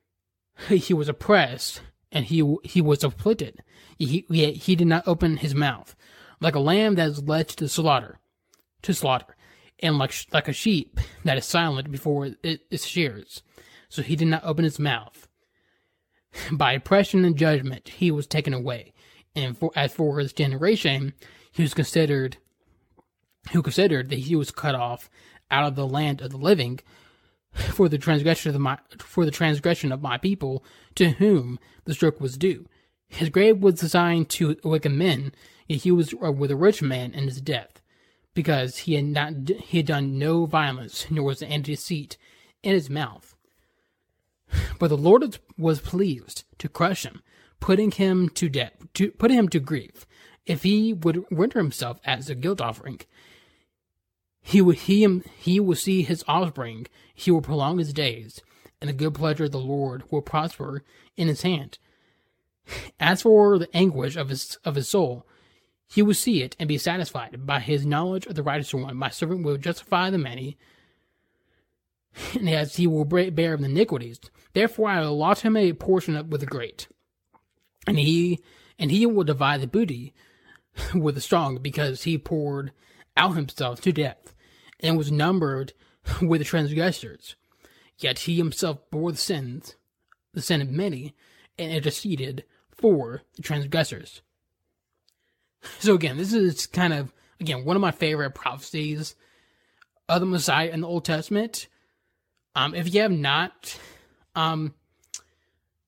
He was oppressed and he he was afflicted. He, he, he did not open his mouth, like a lamb that is led to slaughter, to slaughter, and like like a sheep that is silent before it, its shears. So he did not open his mouth. By oppression and judgment he was taken away. And for, as for his generation, he was considered who considered that he was cut off out of the land of the living for the transgression of my for the transgression of my people to whom the stroke was due. His grave was designed to wicked men, he was uh, with a rich man in his death, because he had not he had done no violence, nor was any deceit in his mouth. But the Lord was pleased to crush him, putting him to death, to putting him to grief. If he would render himself as a guilt offering, he would he he will see his offspring. He will prolong his days, and the good pleasure of the Lord will prosper in his hand. As for the anguish of his of his soul, he will see it and be satisfied. By his knowledge of the righteous one, my servant will justify the many, and as he will bear the iniquities. Therefore I will allot him a portion with the great, and he and he will divide the booty with the strong, because he poured out himself to death, and was numbered with the transgressors. Yet he himself bore the sins, the sin of many, and interceded for the transgressors. So again, this is kind of again one of my favorite prophecies of the Messiah in the Old Testament. Um, if you have not um,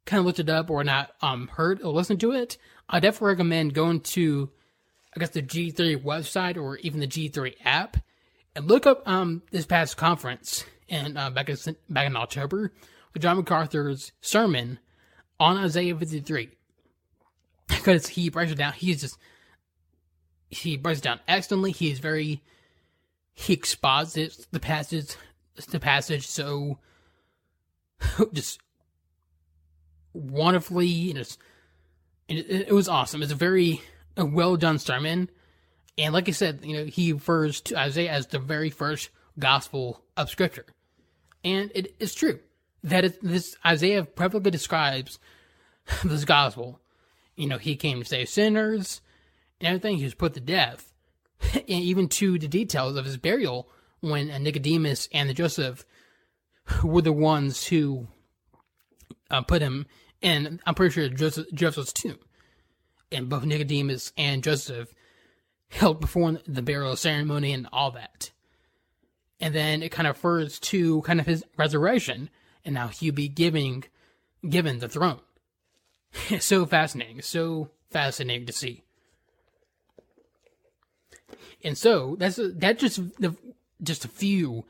kind of looked it up or not um, heard or listened to it, I definitely recommend going to, I guess, the G3 website or even the G3 app and look up um, this past conference and uh, back in back in October with John MacArthur's sermon on Isaiah 53 because he breaks it down. He's just he breaks it down excellently. He is very he exposits the passage the passage so just wonderfully and it's and it, it, was awesome. It's a very a well done sermon, and like I said, you know he refers to Isaiah as the very first gospel of Scripture, and it is true. that is, this Isaiah perfectly describes this gospel. You know, he came to save sinners and everything. He was put to death, and even to the details of his burial when Nicodemus and the Joseph were the ones who uh, put him in. I'm pretty sure Joseph, Joseph's tomb, and both Nicodemus and Joseph held perform the burial ceremony and all that. And then it kind of refers to kind of his resurrection and now he'll be giving given the throne. So fascinating, so fascinating to see. And so that's that just the just a few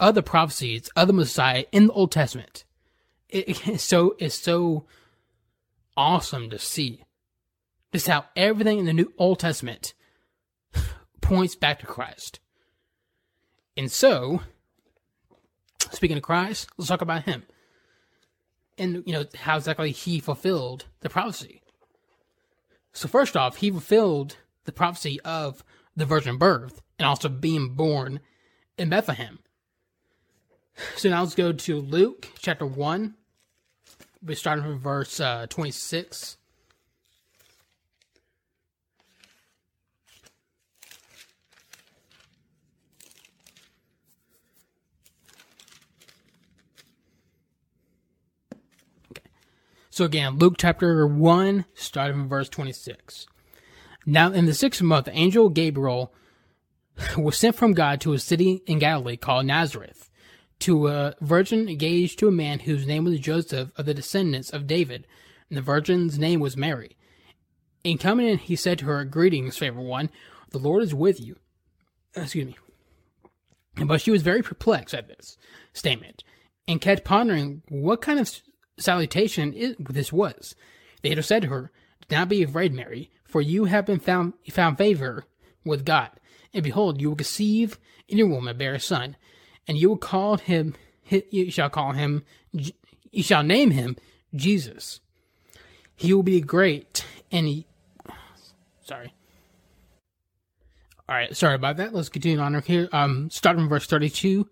other prophecies of the Messiah in the Old Testament. It, so it's so awesome to see just how everything in the New Old Testament points back to Christ. And so, speaking of Christ, let's talk about him. And, you know, how exactly he fulfilled the prophecy. So, first off, he fulfilled the prophecy of the virgin birth and also being born in Bethlehem. So, now let's go to Luke chapter 1. We're starting from verse uh, 26. So again, Luke chapter 1, starting from verse 26. Now, in the sixth month, angel Gabriel was sent from God to a city in Galilee called Nazareth, to a virgin engaged to a man whose name was Joseph of the descendants of David, and the virgin's name was Mary. In coming in, he said to her, Greetings, favored one, the Lord is with you. Excuse me. But she was very perplexed at this statement and kept pondering what kind of salutation this was. The angel said to her, Do not be afraid, Mary, for you have been found found favor with God. And behold, you will conceive in your womb and bear a son, and you will call him you shall call him you shall name him Jesus. He will be great and he sorry. All right, sorry about that. Let's continue on here. Um, starting verse thirty-two,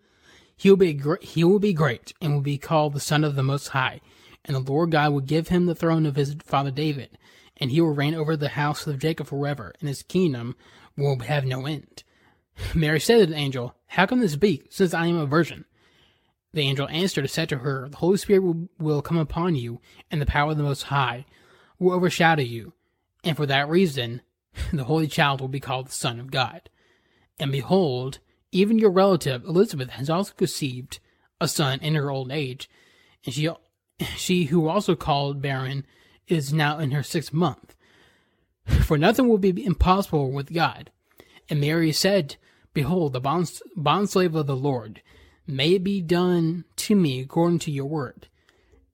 he will be great. He will be great and will be called the Son of the Most High and the Lord God will give him the throne of his father David, and he will reign over the house of Jacob forever, and his kingdom will have no end. Mary said to the angel, How can this be, since I am a virgin? The angel answered and said to her, The Holy Spirit will, come upon you, and the power of the Most High will overshadow you, and for that reason the Holy Child will be called the Son of God. And behold, even your relative Elizabeth has also conceived a son in her old age, and she she who also called barren is now in her sixth month. For nothing will be impossible with God. And Mary said, Behold, the bond, bondslave of the Lord, may it be done to me according to your word.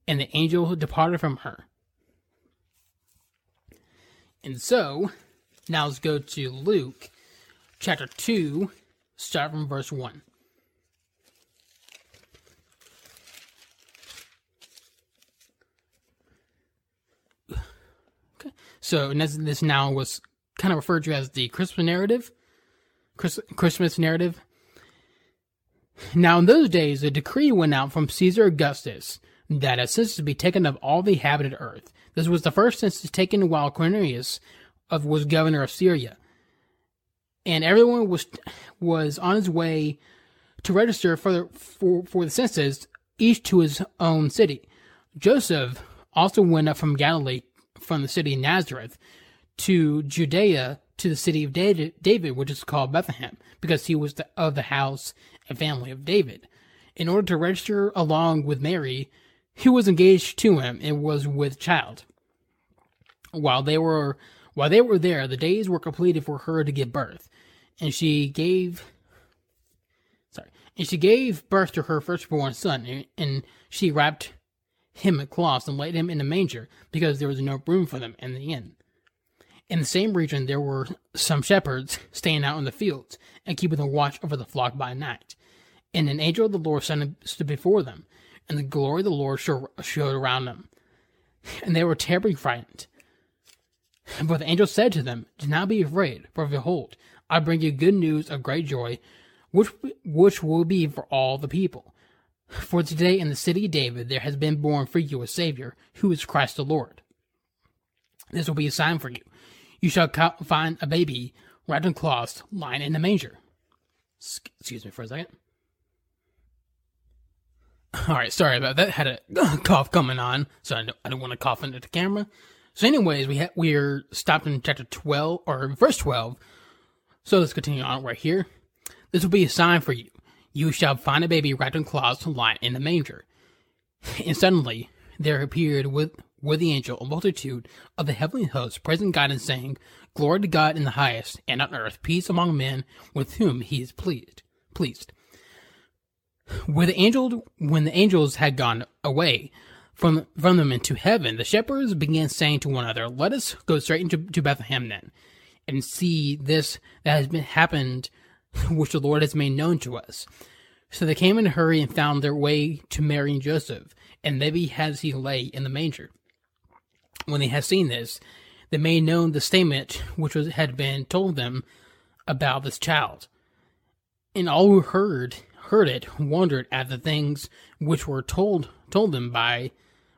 And the angel departed from her. And so, now let's go to Luke chapter 2, start from verse 1. So this, this now was kind of referred to as the Christmas narrative. Chris, Christmas narrative. Now, in those days, a decree went out from Caesar Augustus that a census be taken of all the inhabited earth. This was the first census taken while Quirinius of, was governor of Syria, and everyone was was on his way to register for the, for, for the census, each to his own city. Joseph also went up from Galilee from the city of Nazareth to Judea to the city of David, which is called Bethlehem, because he was the, of the house and family of David. In order to register along with Mary, who was engaged to him and was with child. While they were while they were there, the days were completed for her to give birth, and she gave sorry, and she gave birth to her firstborn son, and she wrapped him at cloths and laid him in a manger, because there was no room for them in the inn. In the same region, there were some shepherds staying out in the fields and keeping a watch over the flock by night. And an angel of the Lord stood before them, and the glory of the Lord showed around them. And they were terribly frightened. But the angel said to them, Do not be afraid, for behold, I bring you good news of great joy, which, which will be for all the people. For today in the city of David there has been born for you a Savior, who is Christ the Lord. This will be a sign for you. You shall find a baby wrapped in cloths, lying in a manger. Excuse me for a second. All right, sorry about that. Had a cough coming on, so I don't, I don't want to cough into the camera. So, anyways, we ha- we're stopped in chapter twelve or verse twelve. So let's continue on right here. This will be a sign for you. You shall find a baby wrapped in cloths, lying in the manger. And suddenly there appeared with with the angel a multitude of the heavenly hosts, praising God and saying, Glory to God in the highest, and on earth peace among men with whom he is pleased. Pleased. When the angel, when the angels had gone away from from them into heaven, the shepherds began saying to one another, "Let us go straight into to Bethlehem then, and see this that has been happened, which the Lord has made known to us." So they came in a hurry and found their way to Mary and Joseph, and baby as he lay in the manger. When they had seen this, they made known the statement which was, had been told them about this child. And all who heard heard it wondered at the things which were told told them by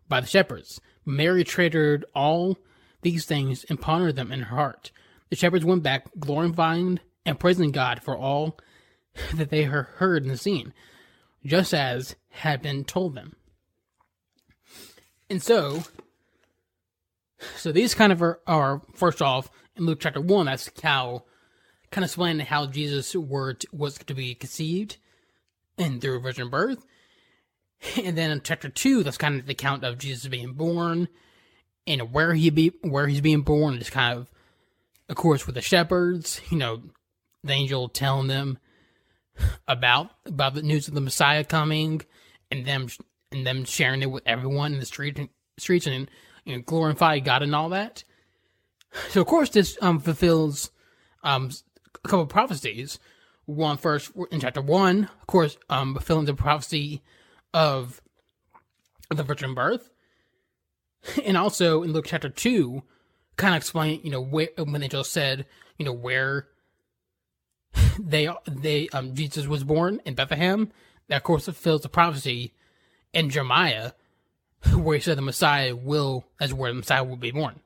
by the shepherds. Mary treasured all these things and pondered them in her heart. The shepherds went back, glorifying and praising God for all that they heard and seen, just as had been told them. And so, so these kind of are, are first off in Luke chapter one. That's how kind of explaining how Jesus' word was to be conceived and through virgin birth. And then in chapter two, that's kind of the account of Jesus being born and where he be where he's being born. It's kind of, of course, with the shepherds. You know, the angel telling them about about the news of the Messiah coming, and them and them sharing it with everyone in the street streets and you know, glorify God and all that. So of course this um fulfills um a couple prophecies one first in chapter one, of course, um, fulfilling the prophecy of the virgin birth, and also in Luke chapter two, kind of explain, you know, where when they just said, you know, where they they um Jesus was born in Bethlehem. That of course fulfills the prophecy in Jeremiah, where he said the Messiah will, as where the Messiah will be born.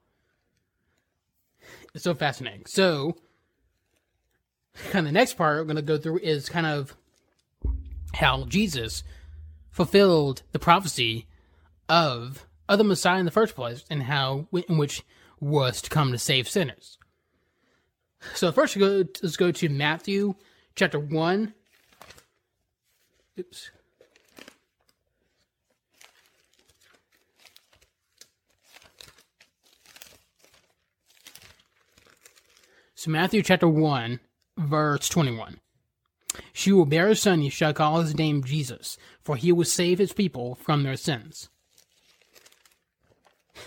It's so fascinating. So kind of the next part we're going to go through is kind of how Jesus fulfilled the prophecy of of the Messiah in the first place, and how in which was to come to save sinners. So first, let's go to Matthew chapter one. Oops. So Matthew chapter 1 verse 21. She will bear a son, you shall call his name Jesus, for he will save his people from their sins.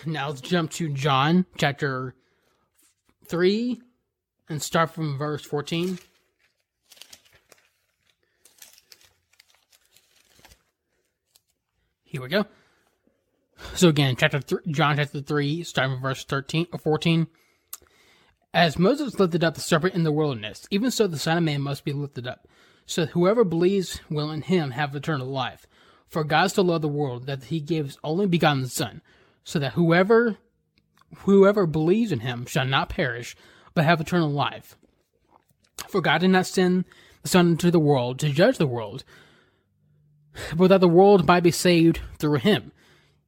Now let's jump to John chapter 3 and start from verse 14. Here we go. So again, chapter th- John chapter 3, starting from verse 13 or 14. As Moses lifted up the serpent in the wilderness, even so the Son of Man must be lifted up, so that whoever believes will in him have eternal life. For God so loved the world that he gave his only begotten Son, so that whoever whoever believes in him shall not perish, but have eternal life. For God did not send the Son into the world to judge the world, but that the world might be saved through him.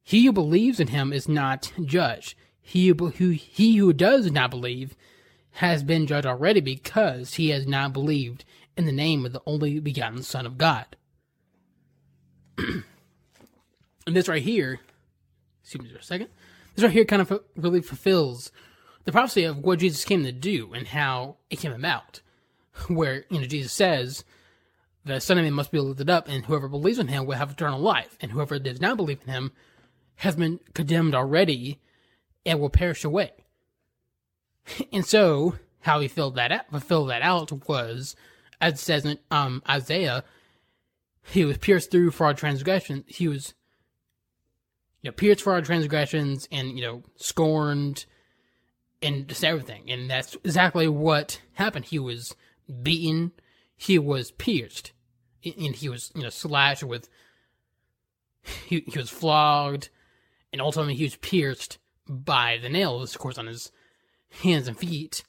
He who believes in him is not judged. He who, he who does not believe has been judged already because he has not believed in the name of the only begotten Son of God. and this right here, excuse me for a second, this right here kind of really fulfills the prophecy of what Jesus came to do and how it came about. Where, you know, Jesus says, the Son of Man must be lifted up, and whoever believes in him will have eternal life, and whoever does not believe in him has been condemned already and will perish away. And so, how he filled that out, fulfilled that out was, as it says in um, Isaiah, he was pierced through for our transgressions. He was, you know, pierced for our transgressions and, you know, scorned and just everything. And that's exactly what happened. He was beaten, he was pierced, and he was, you know, slashed with he, he was flogged, and ultimately he was pierced by the nails, of course, on his hands and feet,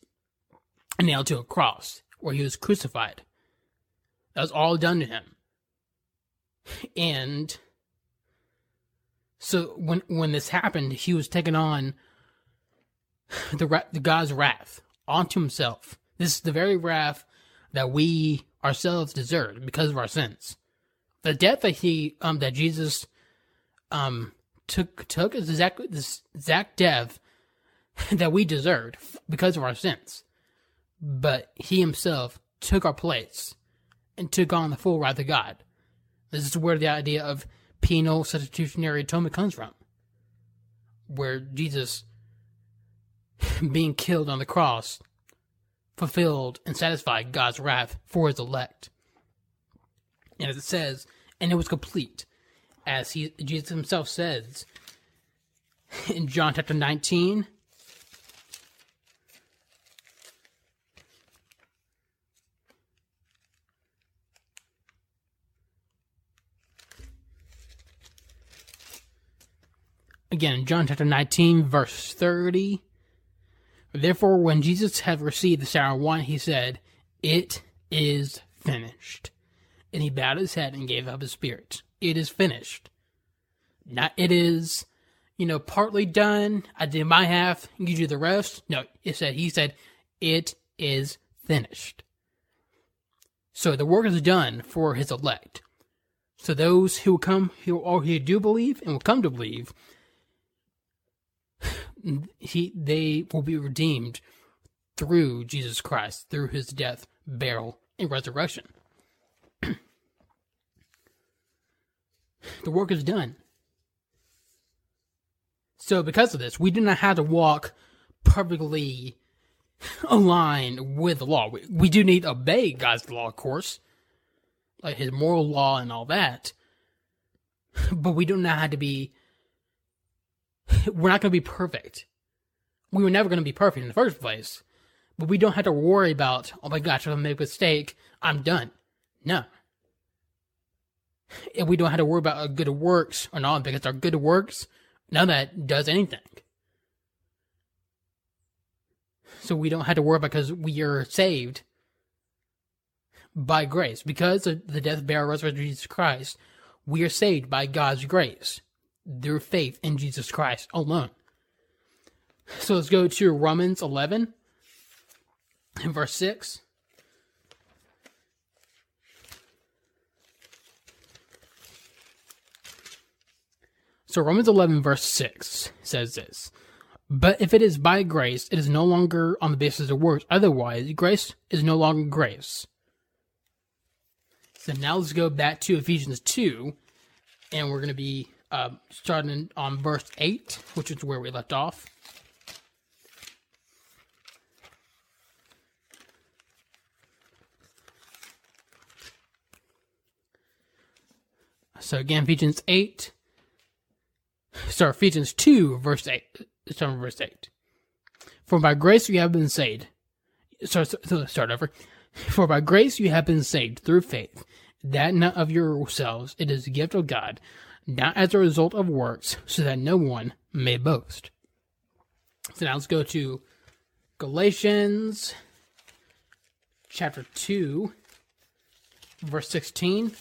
and nailed to a cross where he was crucified. That was all done to him. And so when when this happened, he was taken on the the God's wrath onto himself. This is the very wrath that we ourselves deserve because of our sins. The death that he um that Jesus um took took is exactly this exact death that we deserved because of our sins. But he himself took our place and took on the full wrath of God. This is where the idea of penal substitutionary atonement comes from. Where Jesus being killed on the cross fulfilled and satisfied God's wrath for his elect. And as it says, and it was complete, as he Jesus himself says in John chapter 19. Again, John chapter 19, verse 30. Therefore, when Jesus had received the sour wine, he said, It is finished. And he bowed his head and gave up his spirit. It is finished. Not it is, you know, partly done. I did my half, you do the rest. No, it said he said, It is finished. So the work is done for his elect. So those who come who or who do believe and will come to believe he they will be redeemed through Jesus Christ, through his death, burial, and resurrection. the work is done. So because of this, we do not have to walk perfectly aligned with the law. We, we do need to obey God's law, of course, like his moral law and all that. But we do not have to be we're not going to be perfect. We were never going to be perfect in the first place. But we don't have to worry about, oh my gosh, if I make a mistake, I'm done. No. And we don't have to worry about our good works or not because our good works, none of that does anything. So we don't have to worry because we are saved by grace. Because of the death, burial, resurrection of Jesus Christ, we are saved by God's grace their faith in Jesus Christ alone. So let's go to Romans 11 and verse 6. So Romans 11 verse 6 says this. But if it is by grace, it is no longer on the basis of works. Otherwise, grace is no longer grace. So now let's go back to Ephesians 2, and we're going to be uh, starting on verse 8, which is where we left off. So again, Ephesians 8, sorry, Ephesians 2, verse 8, start verse 8. For by grace you have been saved. So, so start over. For by grace you have been saved through faith, that not of yourselves, it is the gift of God, not as a result of works, so that no one may boast. So now let's go to Galatians chapter 2, verse 16.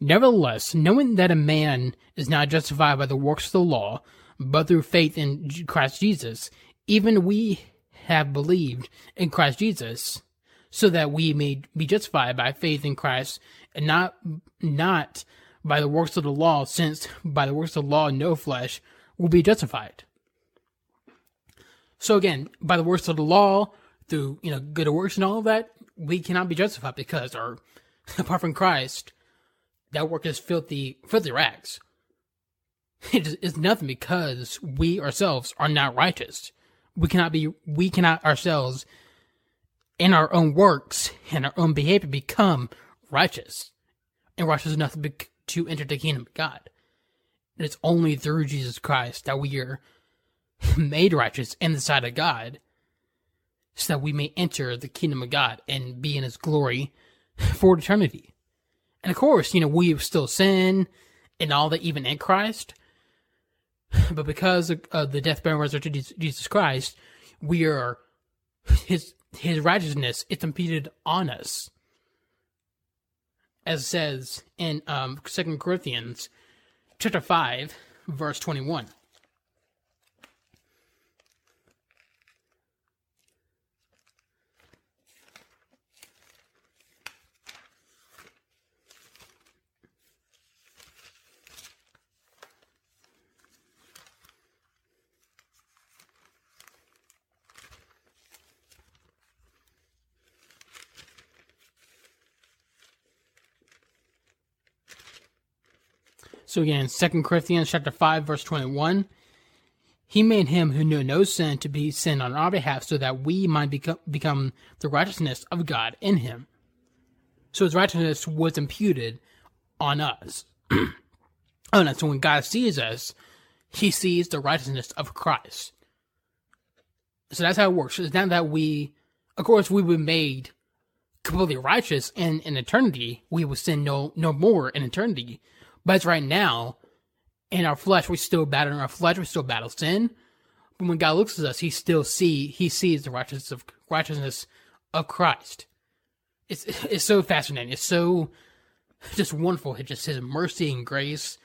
Nevertheless, knowing that a man is not justified by the works of the law, but through faith in Christ Jesus, even we have believed in Christ Jesus so that we may be justified by faith in Christ and not not by the works of the law, since by the works of the law no flesh will be justified. So again, by the works of the law, through you know good works and all of that, we cannot be justified because, or apart from Christ, that work is filthy, filthy rags. It is nothing because we ourselves are not righteous. We cannot be, we cannot ourselves in our own works and our own behavior become righteous and righteous enough to enter the kingdom of God. And it's only through Jesus Christ that we are made righteous in the sight of God so that we may enter the kingdom of God and be in his glory for eternity. And of course, you know, we still sin and all that, even in Christ. But because of the death, burial, and resurrection of Jesus Christ, we are his his righteousness is imputed on us. As says in um, 2 Corinthians chapter 5, verse 21. So again, Second Corinthians chapter five, verse twenty-one. He made him who knew no sin to be sin on our behalf, so that we might become, become the righteousness of God in him. So his righteousness was imputed on us. oh, no, so when God sees us, he sees the righteousness of Christ. So that's how it works. It's not that we, of course, we were made completely righteous in, in eternity. We will sin no, no more in eternity. But right now, in our flesh, we still battle in our flesh, we still battle sin. But when God looks at us, he still see he sees the righteousness of righteousness of Christ. It's it's so fascinating. It's so just wonderful. It's just his mercy and grace.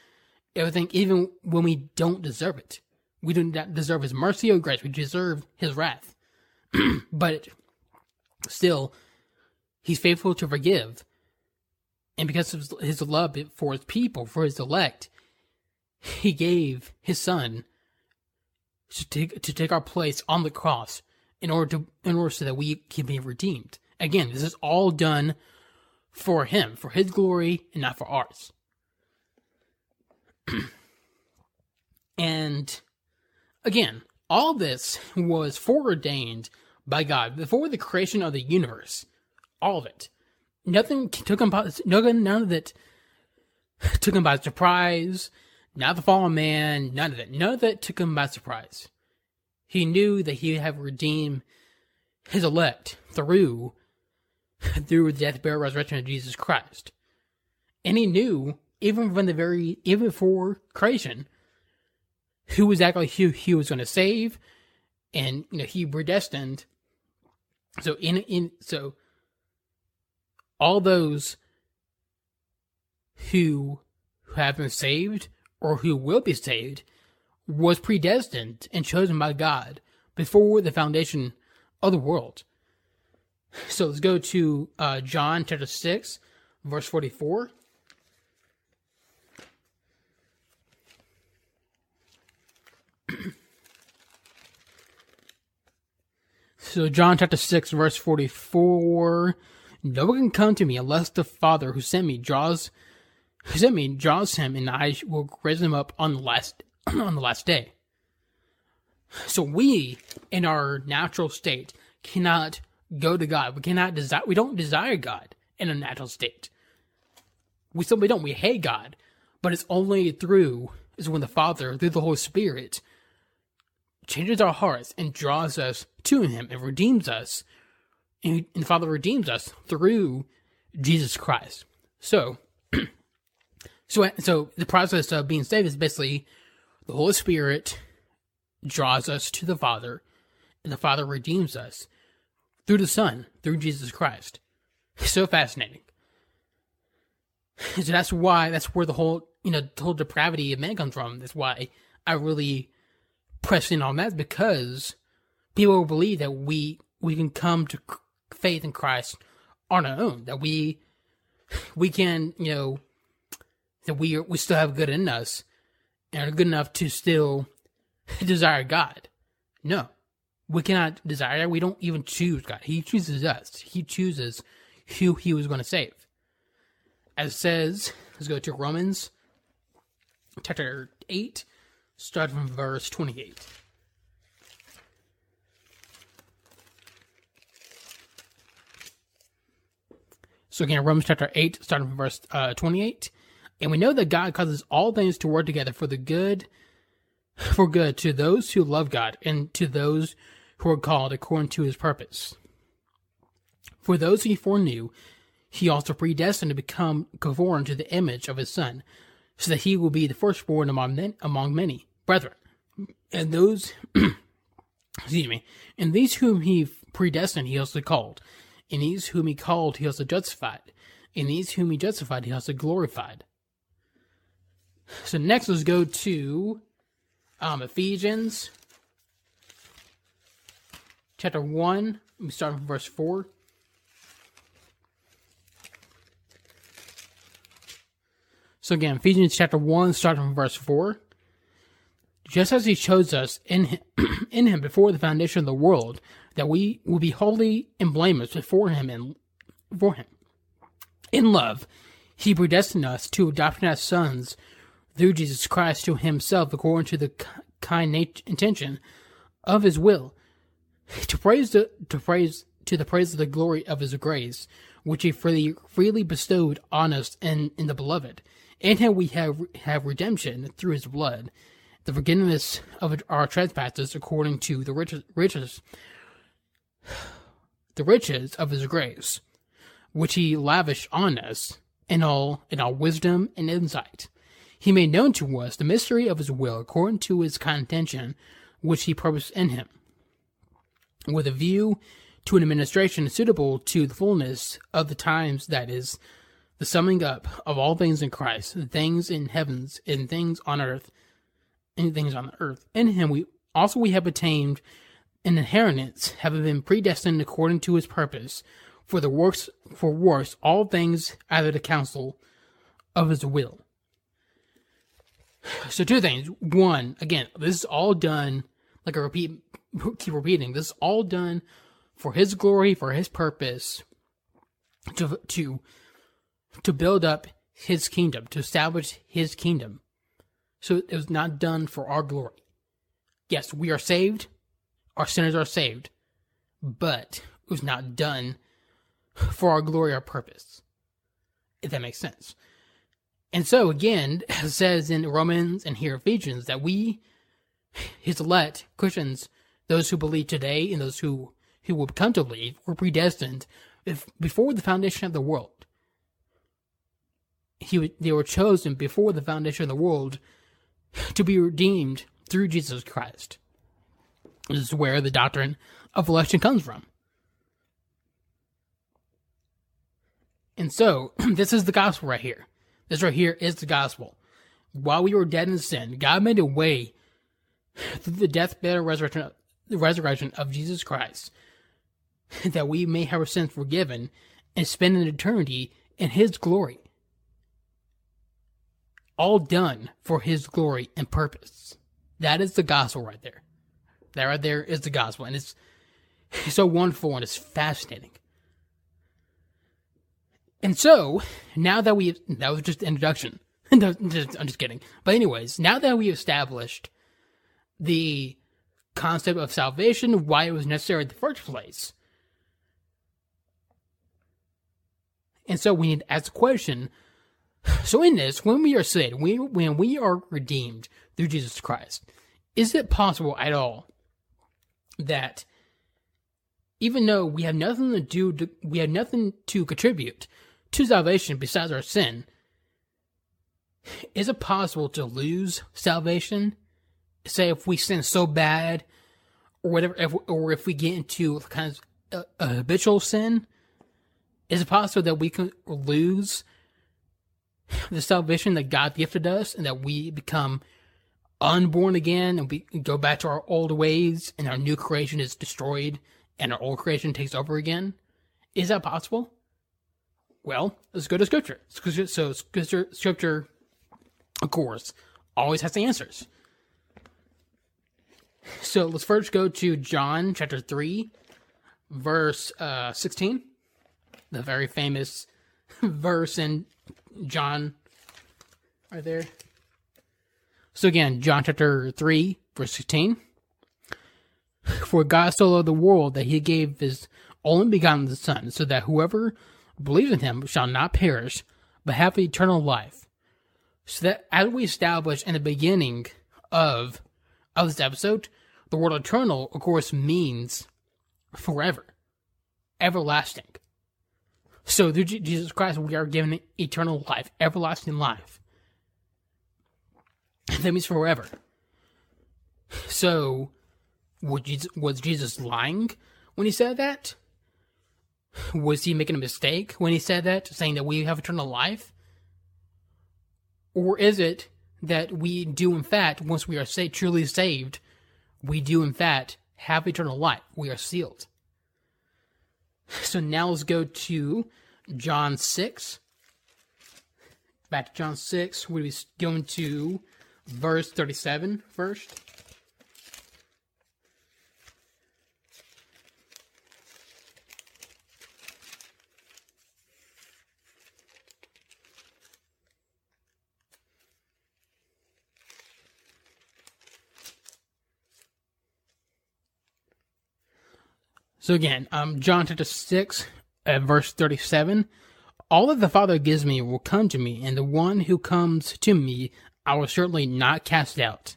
Everything, even when we don't deserve it. We do not deserve his mercy or grace. We deserve his wrath. but still, he's faithful to forgive and because of his love for his people, for his elect, he gave his son to take to take our place on the cross in order to in order so that we can be redeemed. Again, this is all done for him, for his glory, and not for ours. and again, all this was foreordained by God before the creation of the universe. All of it nothing took him by nothing, none of it took him by surprise. Not the fallen man, none of it. None of it took him by surprise. He knew that he would have redeemed his elect through through the death, burial, resurrection of Jesus Christ. And he knew, even from the very even before creation, who was exactly who he was going to save, and you know he predestined. So in in so all those who have been saved or who will be saved was predestined and chosen by God before the foundation of the world. So let's go to uh, John chapter 6, verse 44. so John chapter 6, verse 44 no one can come to me unless the Father who sent me draws who sent me draws him, and I will raise him up on the last on the last day. So we, in our natural state, cannot go to God. We cannot desire. We don't desire God in a natural state. We simply don't. We hate God, but it's only through is when the Father, through the Holy Spirit, changes our hearts and draws us to Him and redeems us and, the Father redeems us through Jesus Christ. So, so, so the process of being saved is basically the Holy Spirit draws us to the Father, and the Father redeems us through the Son, through Jesus Christ. so fascinating. So that's why that's where the whole you know the whole depravity of man comes from. That's why I really press in on that because people believe that we we can come to faith in Christ on our own. That we we can, you know, that we are, we still have good in us and are good enough to still desire God. No, we cannot desire. We don't even choose God. He chooses us. He chooses who He was going to save. As it says, let's go to Romans chapter eight, start from verse twenty-eight. So again, Romans chapter 8, starting from verse uh, 28. And we know that God causes all things to work together for the good, for good to those who love God and to those who are called according to his purpose. For those he foreknew, he also predestined to become conformed to the image of his Son, so that he will be the firstborn among, among many brethren. And those, excuse me, and these whom he predestined, he also called. And these whom he called, he also justified. And these whom he justified, he also glorified. So next, let's go to um, Ephesians chapter 1. We start from verse 4. So again, Ephesians chapter 1, starting from verse 4. Just as he chose us in him, in him before the foundation of the world, that we will be holy and blameless before him and for him. In love, he predestined us to adoption as sons through Jesus Christ to himself according to the kind nat- intention of his will, to praise the, to praise to the praise of the glory of his grace, which he freely freely bestowed on us in, in the beloved in him we have have redemption through his blood, the forgiveness of our trespasses according to the riches, riches the riches of his grace, which he lavished on us in all in all wisdom and insight. He made known to us the mystery of his will according to his contention, which he purposed in him, with a view to an administration suitable to the fullness of the times that is the summing up of all things in Christ, the things in heavens and things on earth, and things on the earth. In him we also we have attained an inheritance, having been predestined according to his purpose, for the works for works all things out of the counsel of his will. So two things. One, again, this is all done, like I repeat keep repeating, this is all done for his glory, for his purpose, to to to build up his kingdom, to establish his kingdom. So it was not done for our glory. Yes, we are saved, our sinners are saved, but it was not done for our glory or purpose. If that makes sense. And so again, it says in Romans and here Ephesians that we, his elect Christians, those who believe today and those who who will come to believe, were predestined if, before the foundation of the world he they were chosen before the foundation of the world to be redeemed through Jesus Christ. This is where the doctrine of election comes from. And so, this is the gospel right here. This right here is the gospel. While we were dead in sin, God made a way through the death, burial, resurrection, the resurrection of Jesus Christ that we may have our sins forgiven and spend an eternity in His glory all done for his glory and purpose. That is the gospel right there. That right there is the gospel. And it's, it's so wonderful and it's fascinating. And so, now that we, that was just introduction. I'm just kidding. But anyways, now that we established the concept of salvation, why it was necessary in the first place. And so we need to ask the question, so in this, when we are saved, we, when we are redeemed through Jesus Christ, is it possible at all that even though we have nothing to do, to, we have nothing to contribute to salvation besides our sin, is it possible to lose salvation? Say if we sin so bad, or whatever, if, or if we get into kind of a, a habitual sin, is it possible that we can lose the salvation that God gifted us and that we become unborn again and we go back to our old ways and our new creation is destroyed and our old creation takes over again? Is that possible? Well, let's go to scripture. So scripture, scripture, of course, always has the answers. So let's first go to John chapter 3, verse uh, 16, the very famous verse in John right there. So again, John chapter 3, verse 16. For God so loved the world that he gave his only begotten Son, so that whoever believes in him shall not perish, but have eternal life. So that as we established in the beginning of of this episode, the word eternal, of course, means forever, everlasting. So through Jesus Christ, we are given eternal life, everlasting life. That means forever. So, was Jesus lying when he said that? Was he making a mistake when he said that, saying that we have eternal life? Or is it that we do, in fact, once we are say, truly saved, we do, in fact, have eternal life? We are sealed. So now let's go to John 6. Back to John 6. We'll be going to verse 37 first. So again, um, John chapter 6, at verse 37, all that the Father gives me will come to me, and the one who comes to me I will certainly not cast out.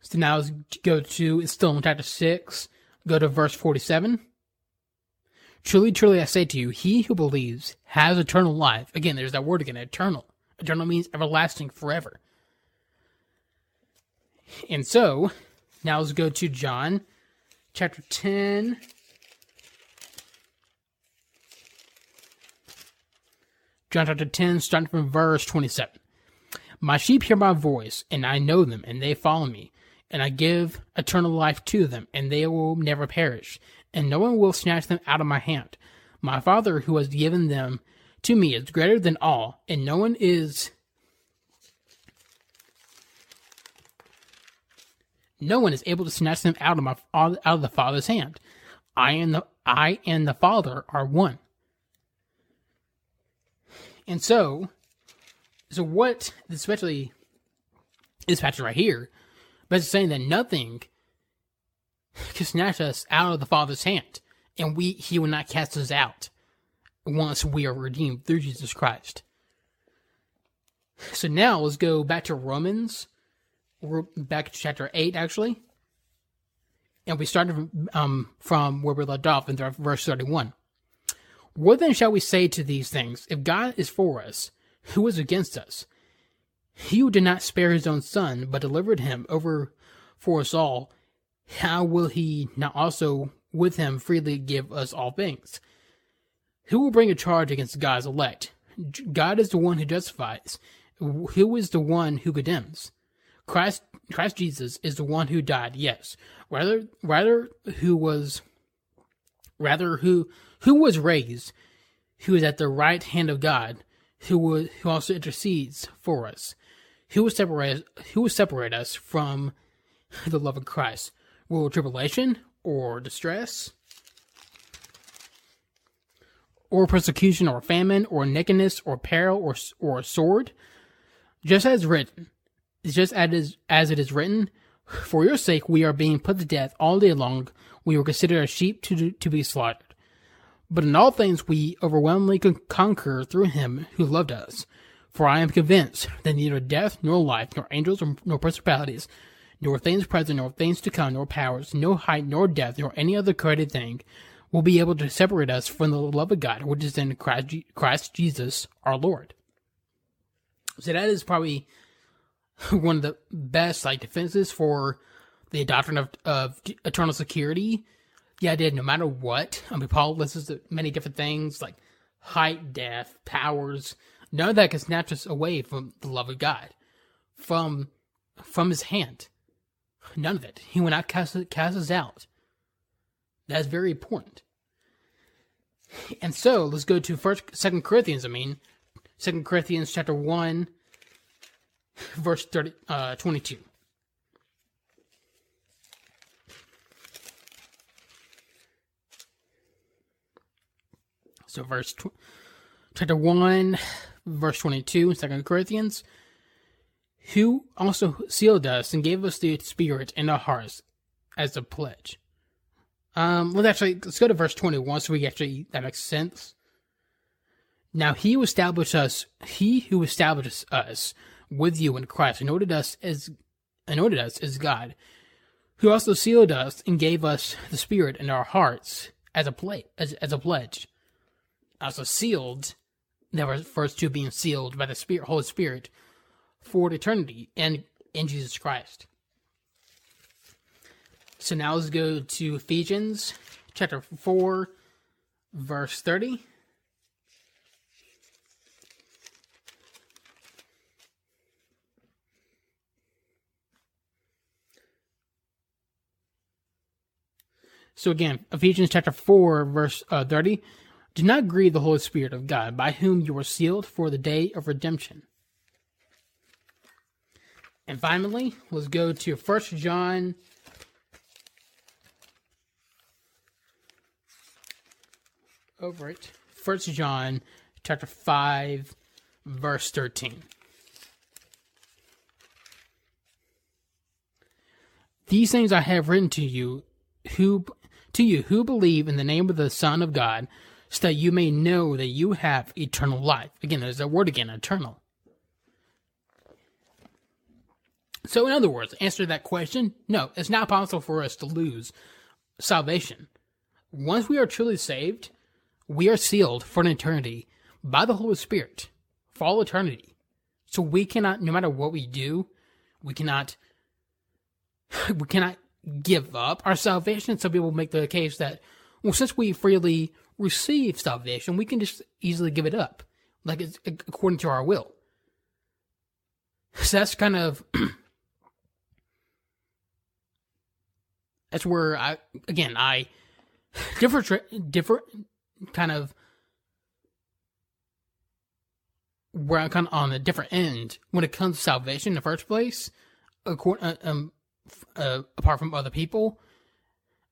So now let's go to, it's still in chapter 6, go to verse 47. Truly, truly, I say to you, he who believes has eternal life. Again, there's that word again, eternal. Eternal means everlasting, forever. And so, now let's go to John chapter 10. John chapter 10, starting from verse 27. My sheep hear my voice, and I know them, and they follow me. And I give eternal life to them, and they will never perish, and no one will snatch them out of my hand. My Father, who has given them to me, is greater than all, and no one is no one is able to snatch them out of my out of the Father's hand. I and the I and the Father are one. And so, so what, especially this passage right here, but it's saying that nothing can snatch us out of the Father's hand, and we He will not cast us out once we are redeemed through Jesus Christ. So now let's go back to Romans we're back to chapter 8, actually. And we started from, um, from where we left off in verse 31. What then shall we say to these things? If God is for us, who is against us? He who did not spare his own son, but delivered him over for us all, how will he not also with him freely give us all things? Who will bring a charge against God's elect? God is the one who justifies. Who is the one who condemns? Christ Christ Jesus is the one who died, yes. Rather rather who was rather who who was raised, who is at the right hand of God, who was, who also intercedes for us. Who will separate who will separate us from the love of Christ? Will tribulation or distress? Or persecution or famine or nakedness or peril or or sword? Just as written, just as, as it is written, For your sake we are being put to death all day long. We were considered as sheep to, to be slaughtered. But in all things we overwhelmingly conquer through him who loved us. For I am convinced that neither death, nor life, nor angels, nor principalities, nor things present, nor things to come, nor powers, no height, nor depth, nor any other created thing will be able to separate us from the love of God, which is in Christ, Christ Jesus our Lord. So that is probably one of the best like defenses for the doctrine of, of eternal security. Yeah, I did. No matter what, I mean, Paul lists many different things like height, death, powers. None of that can snatch us away from the love of God, from from His hand. None of it. He will not cast, cast us out. That's very important. And so let's go to first, Second Corinthians. I mean, Second Corinthians chapter one, verse 30, uh, 22. So, verse tw- chapter 1, verse 22, in 2 Corinthians, who also sealed us and gave us the Spirit in our hearts as a pledge. Um, let's actually let's go to verse 21 so we actually that makes sense. Now he who established us, he who established us with you in Christ, anointed us as anointed us as God, who also sealed us and gave us the Spirit in our hearts as a play as, as a pledge. also sealed. That refers to being sealed by the Spirit, Holy Spirit for eternity and in Jesus Christ. So now let's go to Ephesians chapter 4, verse 30. So again, Ephesians chapter 4, verse uh, 30. Do not grieve the Holy Spirit of God, by whom you were sealed for the day of redemption. And finally, let's go to 1 John over it. 1 John chapter 5 verse 13. These things I have written to you who to you who believe in the name of the Son of God, so that you may know that you have eternal life. Again, there's that word again, eternal. So, in other words, answer that question no, it's not possible for us to lose salvation. Once we are truly saved, we are sealed for an eternity by the Holy Spirit for all eternity. So we cannot, no matter what we do, we cannot, we cannot give up our salvation. Some people make the case that, well, since we freely receive salvation, we can just easily give it up, like it's according to our will. So that's kind of that's where I again I different different kind of where I'm kind of on a different end when it comes to salvation in the first place. According, uh, um, uh, apart from other people.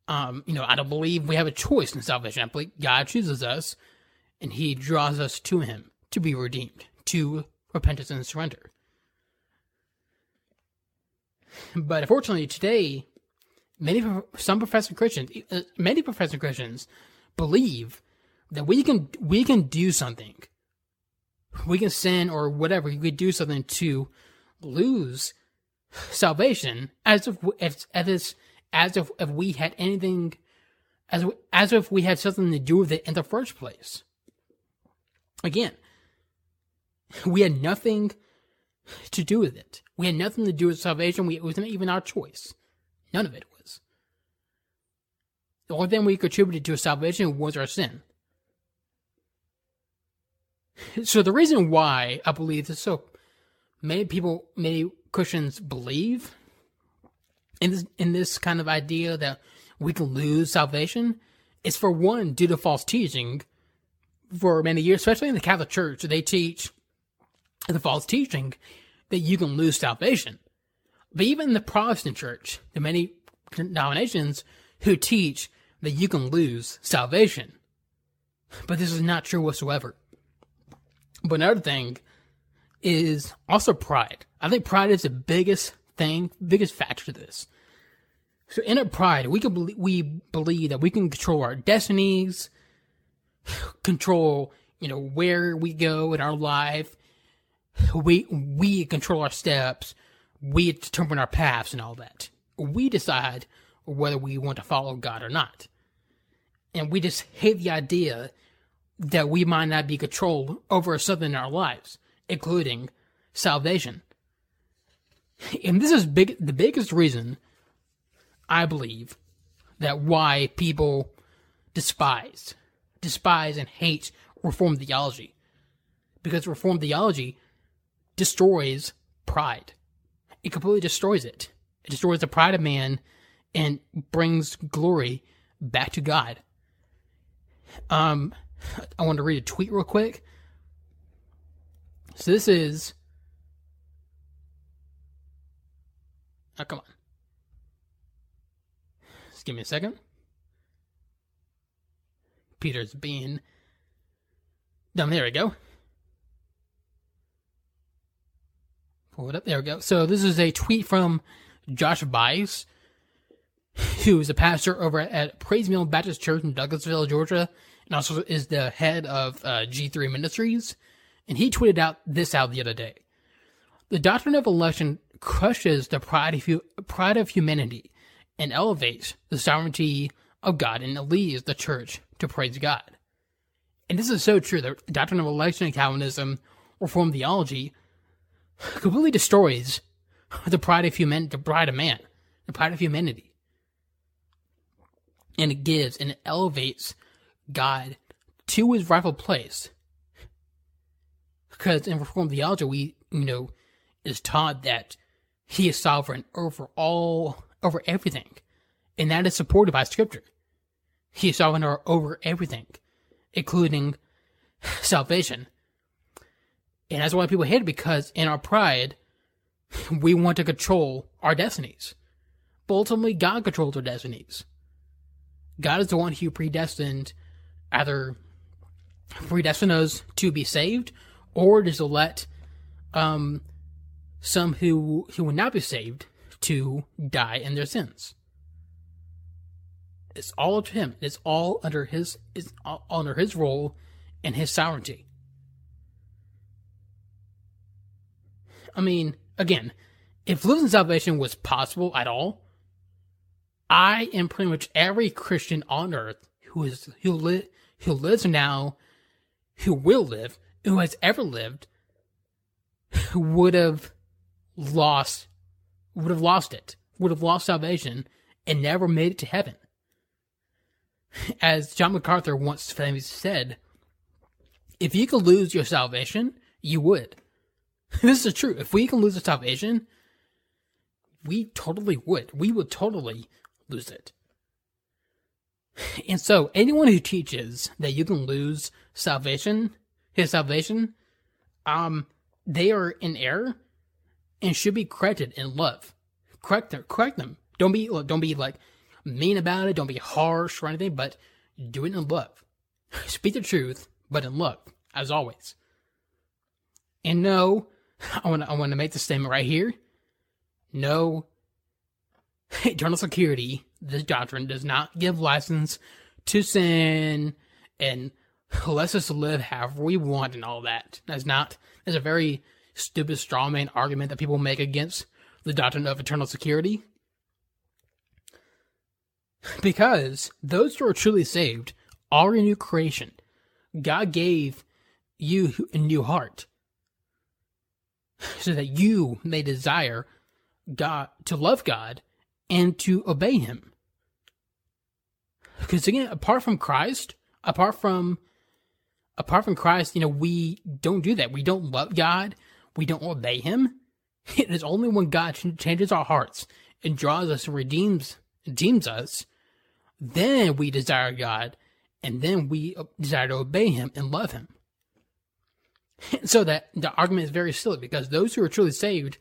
Um, you know, I don't believe we have a choice in salvation. I believe God chooses us and he draws us to him to be redeemed, to repentance and surrender. But unfortunately, today, many some professing Christians, uh, many professing Christians, believe that we can we can do something, we can sin or whatever, we could do something to lose salvation as if as, as, as if, if we had anything as as if we had something to do with it in the first place. Again, we had nothing to do with it. We had nothing to do with salvation. We, it wasn't even our choice. None of it was. The only thing we contributed to salvation was our sin. So the reason why I believe this so many people, many Christians believe in this in this kind of idea that we can lose salvation is for one due to false teaching for many years, especially in the Catholic Church, they teach the false teaching that you can lose salvation. But even the Protestant Church, the many denominations who teach that you can lose salvation. But this is not true whatsoever. But another thing is also pride. I think pride is the biggest thing, biggest factor to this. So in a pride, we can we believe that we can control our destinies, control, you know, where we go in our life. We we control our steps. We determine our paths and all that. We decide whether we want to follow God or not. And we just hate the idea that we might not be controlled over something in our lives, including salvation. And this is big the biggest reason I believe that why people despise despise and hate reformed theology. Because reformed theology destroys pride. It completely destroys it. It destroys the pride of man and brings glory back to God. Um I want to read a tweet real quick. So this is Oh, come on. Just give me a second. Peter's being. Done. There we go. Pull it up. There we go. So this is a tweet from Josh Buice, who is a pastor over at Pray's Mill Baptist Church in Douglasville, Georgia, and also is the head of uh, G3 Ministries. And he tweeted out this out the other day. The doctrine of election crushes the pride of, pride of humanity and elevates the sovereignty of God and leads the church to praise God. and this is so true, the doctrine of election in Calvinism, Reformed theology, completely destroys the pride of human, the pride of man, the pride of humanity. And it gives and it elevates God to his rightful place. Because in Reformed theology, we, you know, is taught that he is sovereign over all, over everything. And that is supported by scripture. He is sovereign over everything, including salvation. And that's why people hate it because in our pride, we want to control our destinies. But ultimately, God controls our destinies. God is the one who predestined either predestined us to be saved or just to let um, some who who will not be saved to die in their sins. It's all up to him. It's all under his it's all under his role and his sovereignty. I mean, again, if losing salvation was possible at all, I and pretty much every Christian on earth who is who li- who lives now, who will live, who has ever lived, would have lost would have lost it, would have lost salvation and never made it to heaven. As John MacArthur once famously said, if you could lose your salvation, you would. this is true. If we can lose our salvation, we totally would. We would totally lose it. And so, anyone who teaches that you can lose salvation, his salvation, um, they are in error and should be corrected in love. Correct them. Correct them. Don't be don't be like mean about it. Don't be harsh or anything, but do it in love. Speak the truth, but in love, as always. And no, I want I want to make the statement right here. No, eternal security. This doctrine does not give license to sin and lets us live however we want and all that. That's not. That's a very stupid strawman argument that people make against the doctrine of eternal security. Because those who are truly saved are a new creation. God gave you a new heart so that you may desire God to love God and to obey him. Because again, apart from Christ, apart from apart from Christ, you know, we don't do that. We don't love God. We don't obey him. It is only when God changes our hearts and draws us and redeems redeems us, then we desire God, and then we uh, desire to obey him and love him. so that the argument is very silly because those who are truly saved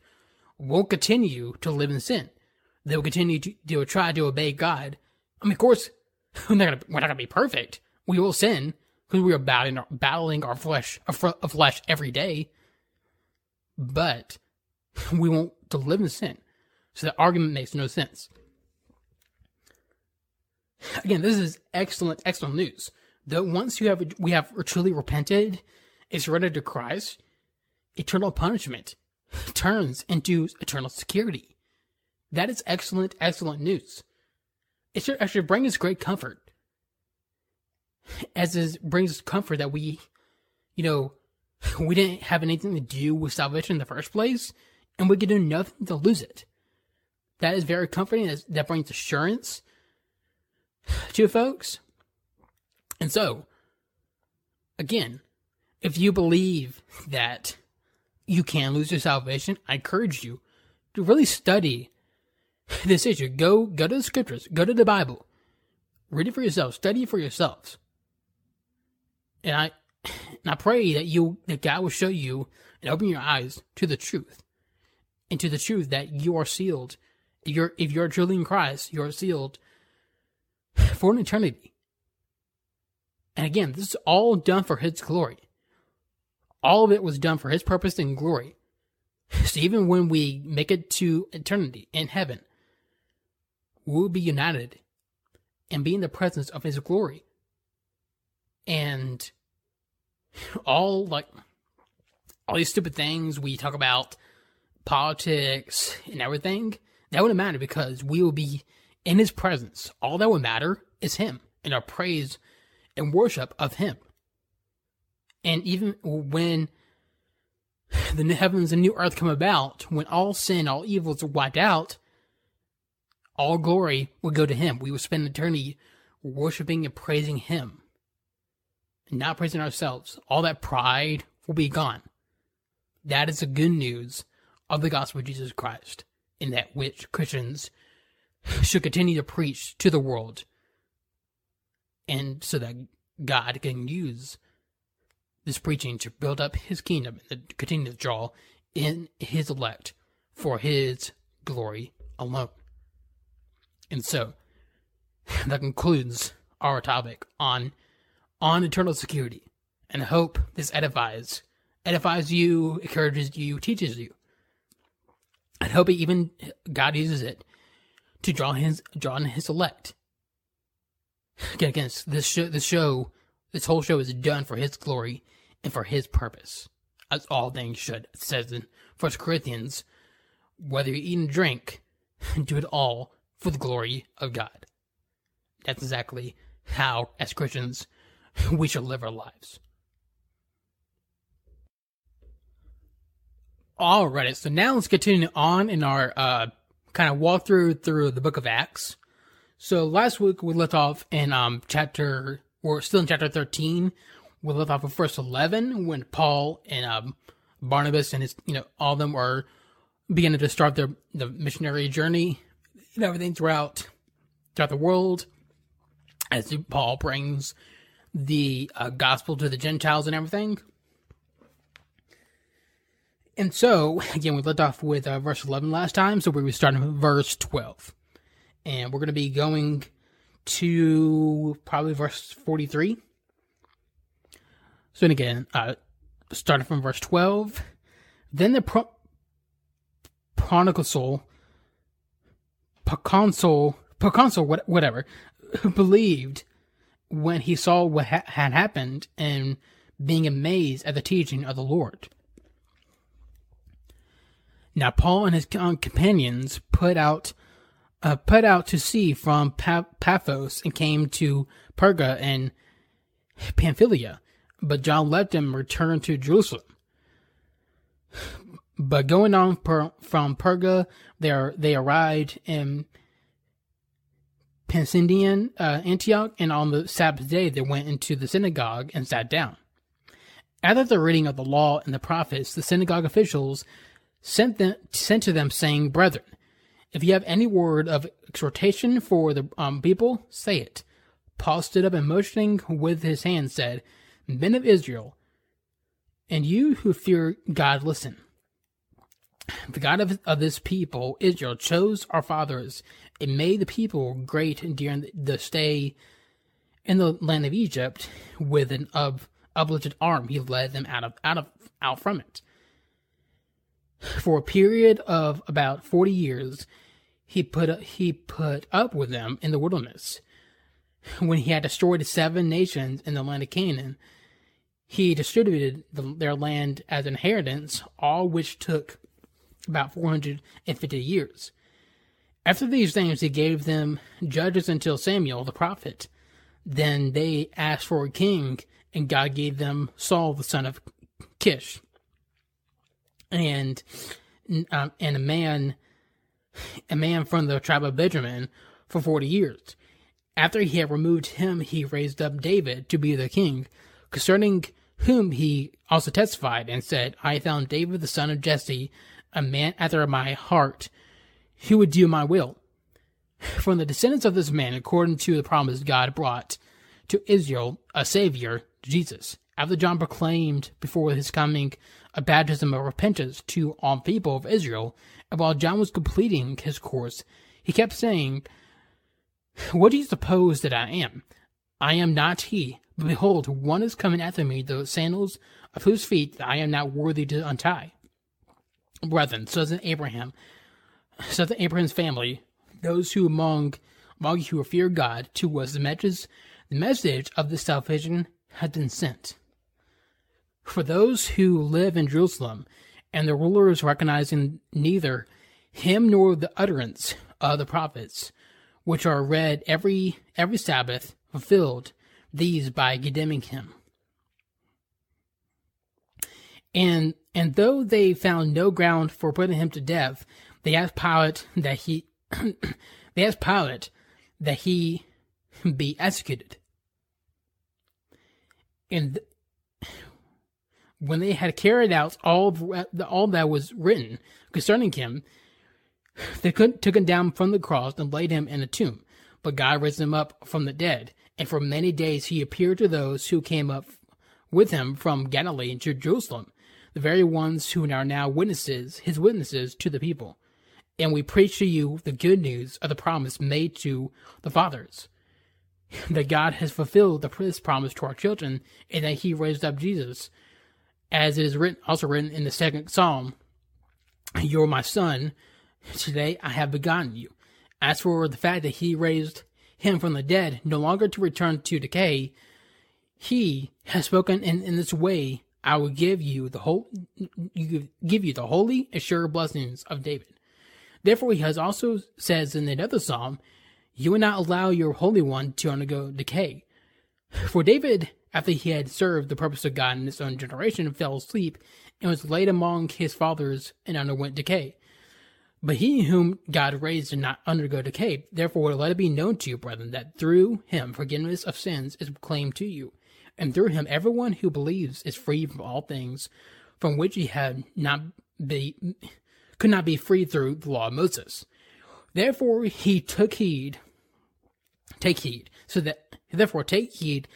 won't continue to live in sin. They will continue to, to try to obey God. I mean, of course, we're not gonna, we're not gonna be perfect. We will sin because we are battling, battling our flesh, our flesh every day. But we won't to live in sin. So the argument makes no sense. Again, this is excellent, excellent news. That once you have we have truly repented is surrendered to Christ, eternal punishment turns into eternal security. That is excellent, excellent news. It should actually bring us great comfort. As it brings us comfort that we, you know, we didn't have anything to do with salvation in the first place, and we could do nothing to lose it. That is very comforting. That brings assurance to folks. And so, again, if you believe that you can lose your salvation, I encourage you to really study this issue. Go go to the scriptures, go to the Bible, read it for yourself, study it for yourselves. And I and I pray that you that God will show you and open your eyes to the truth. And to the truth that you are sealed. If you're if you're truly in Christ, you are sealed for an eternity. And again, this is all done for his glory. All of it was done for his purpose and glory. So even when we make it to eternity in heaven, we will be united and be in the presence of his glory. And all like all these stupid things we talk about politics and everything, that wouldn't matter because we will be in his presence. All that would matter is him and our praise and worship of him. And even when the new heavens and new earth come about, when all sin, all evils are wiped out, all glory will go to Him. We will spend eternity worshiping and praising Him, not praising ourselves. All that pride will be gone. That is the good news of the gospel of Jesus Christ, in that which Christians should continue to preach to the world, and so that God can use this preaching to build up His kingdom and continue to draw in His elect for His glory alone. And so that concludes our topic on on eternal security. And hope this edifies edifies you, encourages you, teaches you. I hope even God uses it to draw his draw in his elect. Again, against this show, this show, this whole show is done for His glory and for His purpose, as all things should. It says in First Corinthians, whether you eat and drink, do it all for the glory of God. That's exactly how, as Christians, we should live our lives. Alright, so now let's continue on in our uh, kind of walkthrough through the book of Acts. So last week we left off in um, chapter, we're still in chapter 13. We left off with verse 11 when Paul and um, Barnabas and his, you know, all of them were beginning to start their the missionary journey and everything throughout throughout the world as Paul brings the uh, gospel to the Gentiles and everything. And so, again, we left off with uh, verse 11 last time, so we were starting with verse 12. And we're going to be going to probably verse 43. So, and again, uh, starting from verse 12. Then the pro- proconsul, proconsul, proconsul, whatever, believed when he saw what ha- had happened and being amazed at the teaching of the Lord. Now Paul and his companions put out uh, put out to sea from pa- Paphos and came to Perga and Pamphylia, but John let them return to Jerusalem. But going on per- from Perga, there they arrived in Pisidian uh, Antioch, and on the Sabbath day they went into the synagogue and sat down. After the reading of the law and the prophets, the synagogue officials sent them sent to them, saying, "Brethren, if you have any word of exhortation for the um, people, say it." Paul stood up and motioning with his hand said, "Men of Israel, and you who fear God, listen." The God of, of this people, Israel, chose our fathers and made the people great during the stay in the land of Egypt with an up, uplifted arm. He led them out of out of out from it. For a period of about forty years, he put he put up with them in the wilderness. When he had destroyed seven nations in the land of Canaan, he distributed the, their land as inheritance, all which took about 450 years. After these things, he gave them judges until Samuel the prophet. Then they asked for a king, and God gave them Saul the son of Kish, and um, and a man, a man from the tribe of Benjamin, for forty years. After he had removed him, he raised up David to be the king, concerning whom he also testified and said, "I found David the son of Jesse." a man after my heart who would do my will. From the descendants of this man, according to the promise God brought to Israel a Savior, Jesus. After John proclaimed before his coming a baptism of repentance to all people of Israel, and while John was completing his course, he kept saying, What do you suppose that I am? I am not he. But behold, one is coming after me, the sandals of whose feet I am not worthy to untie brethren, sons of Abraham, sons of Abraham's family, those who among among you who fear God, to us the message, the message of the salvation had been sent. For those who live in Jerusalem, and the rulers recognizing neither him nor the utterance of the prophets, which are read every every Sabbath, fulfilled these by condemning him. And and though they found no ground for putting him to death, they asked Pilate that he they asked Pilate that he be executed. And when they had carried out all all that was written concerning him, they took him down from the cross and laid him in a tomb. But God raised him up from the dead, and for many days he appeared to those who came up with him from Galilee to Jerusalem, the very ones who are now witnesses, his witnesses to the people. And we preach to you the good news of the promise made to the fathers, that God has fulfilled the promise to our children, and that he raised up Jesus, as it is written, also written in the second psalm, You're my son, today I have begotten you. As for the fact that he raised him from the dead, no longer to return to decay, he has spoken in, in this way. I will give you the whole, give you the holy, assured blessings of David. Therefore, he has also says in another psalm, "You will not allow your holy one to undergo decay." For David, after he had served the purpose of God in his own generation, fell asleep and was laid among his fathers and underwent decay. But he whom God raised did not undergo decay. Therefore, let it be known to you, brethren, that through him forgiveness of sins is proclaimed to you. And through him, everyone who believes is free from all things from which he had not be, could not be freed through the law of Moses. Therefore, he took heed, take heed, so that, therefore, take heed,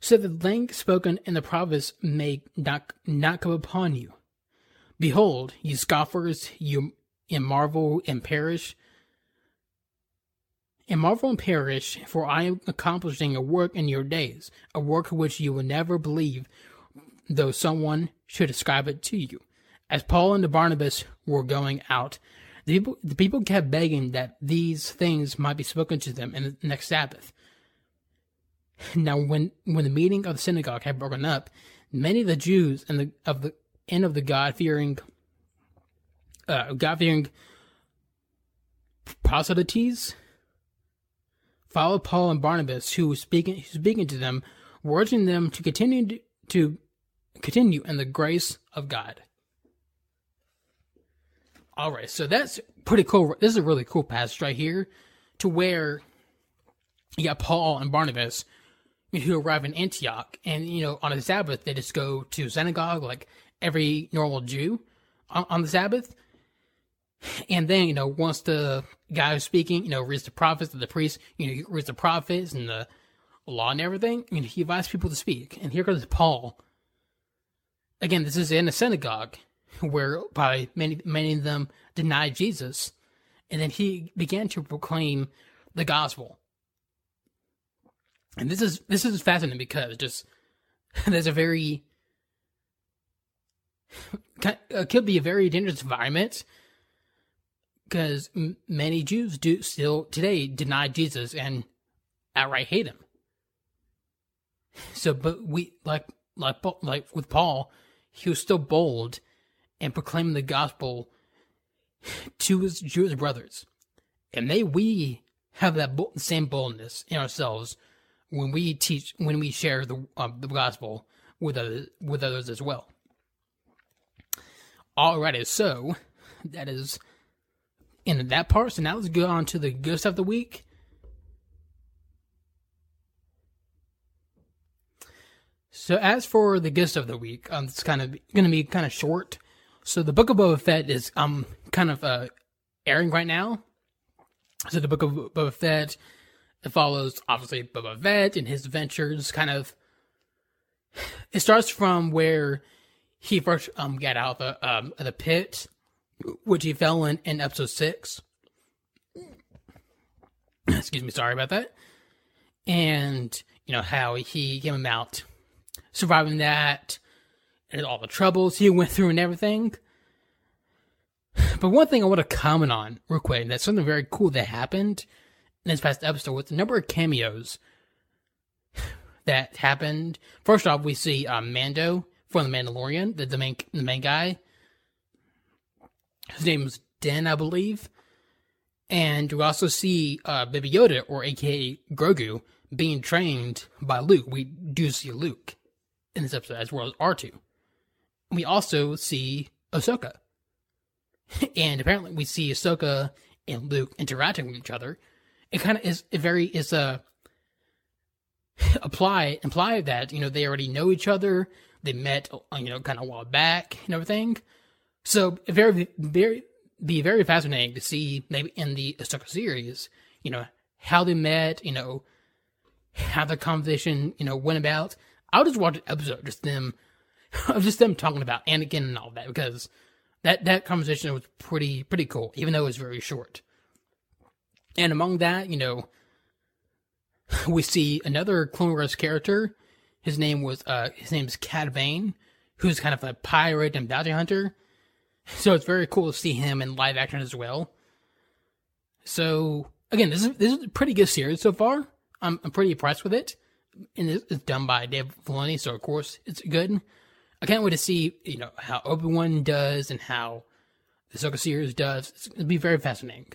so that the thing spoken in the prophets may not, not come upon you. Behold, ye scoffers, you and marvel and perish. And marvel and perish, for I am accomplishing a work in your days, a work which you will never believe, though someone should ascribe it to you. As Paul and Barnabas were going out, the people, the people kept begging that these things might be spoken to them in the next Sabbath. Now, when when the meeting of the synagogue had broken up, many of the Jews and the of the and of the God fearing uh, God fearing proselytes followed Paul and Barnabas, who was speaking, speaking to them, urging them to continue to, to continue in the grace of God. All right, so that's pretty cool. This is a really cool passage right here, to where you got Paul and Barnabas who arrive in Antioch, and you know on a Sabbath they just go to synagogue like every normal Jew on, on the Sabbath, and then, you know, once the guy who's speaking, you know, reads the prophets and the priests, you know, reads the prophets and the law and everything, I mean, he invites people to speak. And here comes Paul. Again, this is in a synagogue where many, many of them denied Jesus. And then he began to proclaim the gospel. And this is, this is fascinating because just, there's a very, it uh, could be a very dangerous environment because many Jews do still today deny Jesus and outright hate him. So, but we like like like with Paul, he was still bold and proclaiming the gospel to his Jewish brothers, and may we have that same boldness in ourselves when we teach when we share the um, the gospel with others with others as well. Alrighty, so that is in that part. So now let's go on to the good stuff of the week. So as for the good stuff of the week, um, it's kind of going to be kind of short. So the Book of Boba Fett is um kind of uh airing right now. So the Book of Boba Fett it follows obviously Boba Fett and his adventures. Kind of it starts from where he first um got out of the um of the pit which he fell in in episode six. Excuse me, sorry about that. And you know how he came out surviving that and all the troubles he went through and everything. But one thing I want to comment on real quick, that's something very cool that happened in this past episode with the number of cameos that happened. First off, we see uh, Mando from The Mandalorian, the, the main the main guy his name is Din, I believe. And we also see uh, Baby Yoda, or AKA Grogu, being trained by Luke. We do see Luke in this episode, as well as R2. We also see Ahsoka. and apparently we see Ahsoka and Luke interacting with each other. It kind of is very is a uh, apply imply that you know they already know each other. They met uh, you know kind of a while back and everything. So very very be very fascinating to see maybe in the Ahsoka series, you know how they met, you know how the conversation you know went about. I'll just watch an episode just them of just them talking about Anakin and all that because that that conversation was pretty pretty cool, even though it was very short. And among that, you know, we see another Clone Wars character. His name was uh his name's Cad Bane, who's kind of a pirate and bounty hunter. So it's very cool to see him in live action as well. So again, this is this is a pretty good series so far. I'm I'm pretty impressed with it, and it's done by Dave Filoni, so of course it's good. I can't wait to see you know how Obi Wan does and how the Ahsoka series does. It's gonna be very fascinating.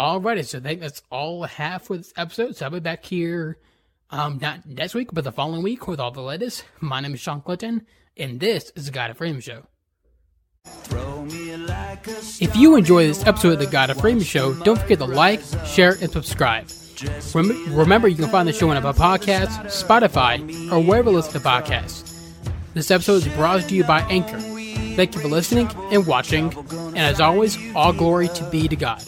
Alrighty, so I think that's all I have for this episode. So I'll be back here, um, not next week, but the following week with all the latest. My name is Shawn Clinton, and this is the God and Freedom Show. If you enjoy this episode of the God and Freedom Show, don't forget to like, share, and subscribe. Rem- remember, you can find the show on Apple Podcasts, Spotify, or wherever you listen to podcasts. This episode is brought to you by Anchor. Thank you for listening and watching, and as always, all glory to be to God.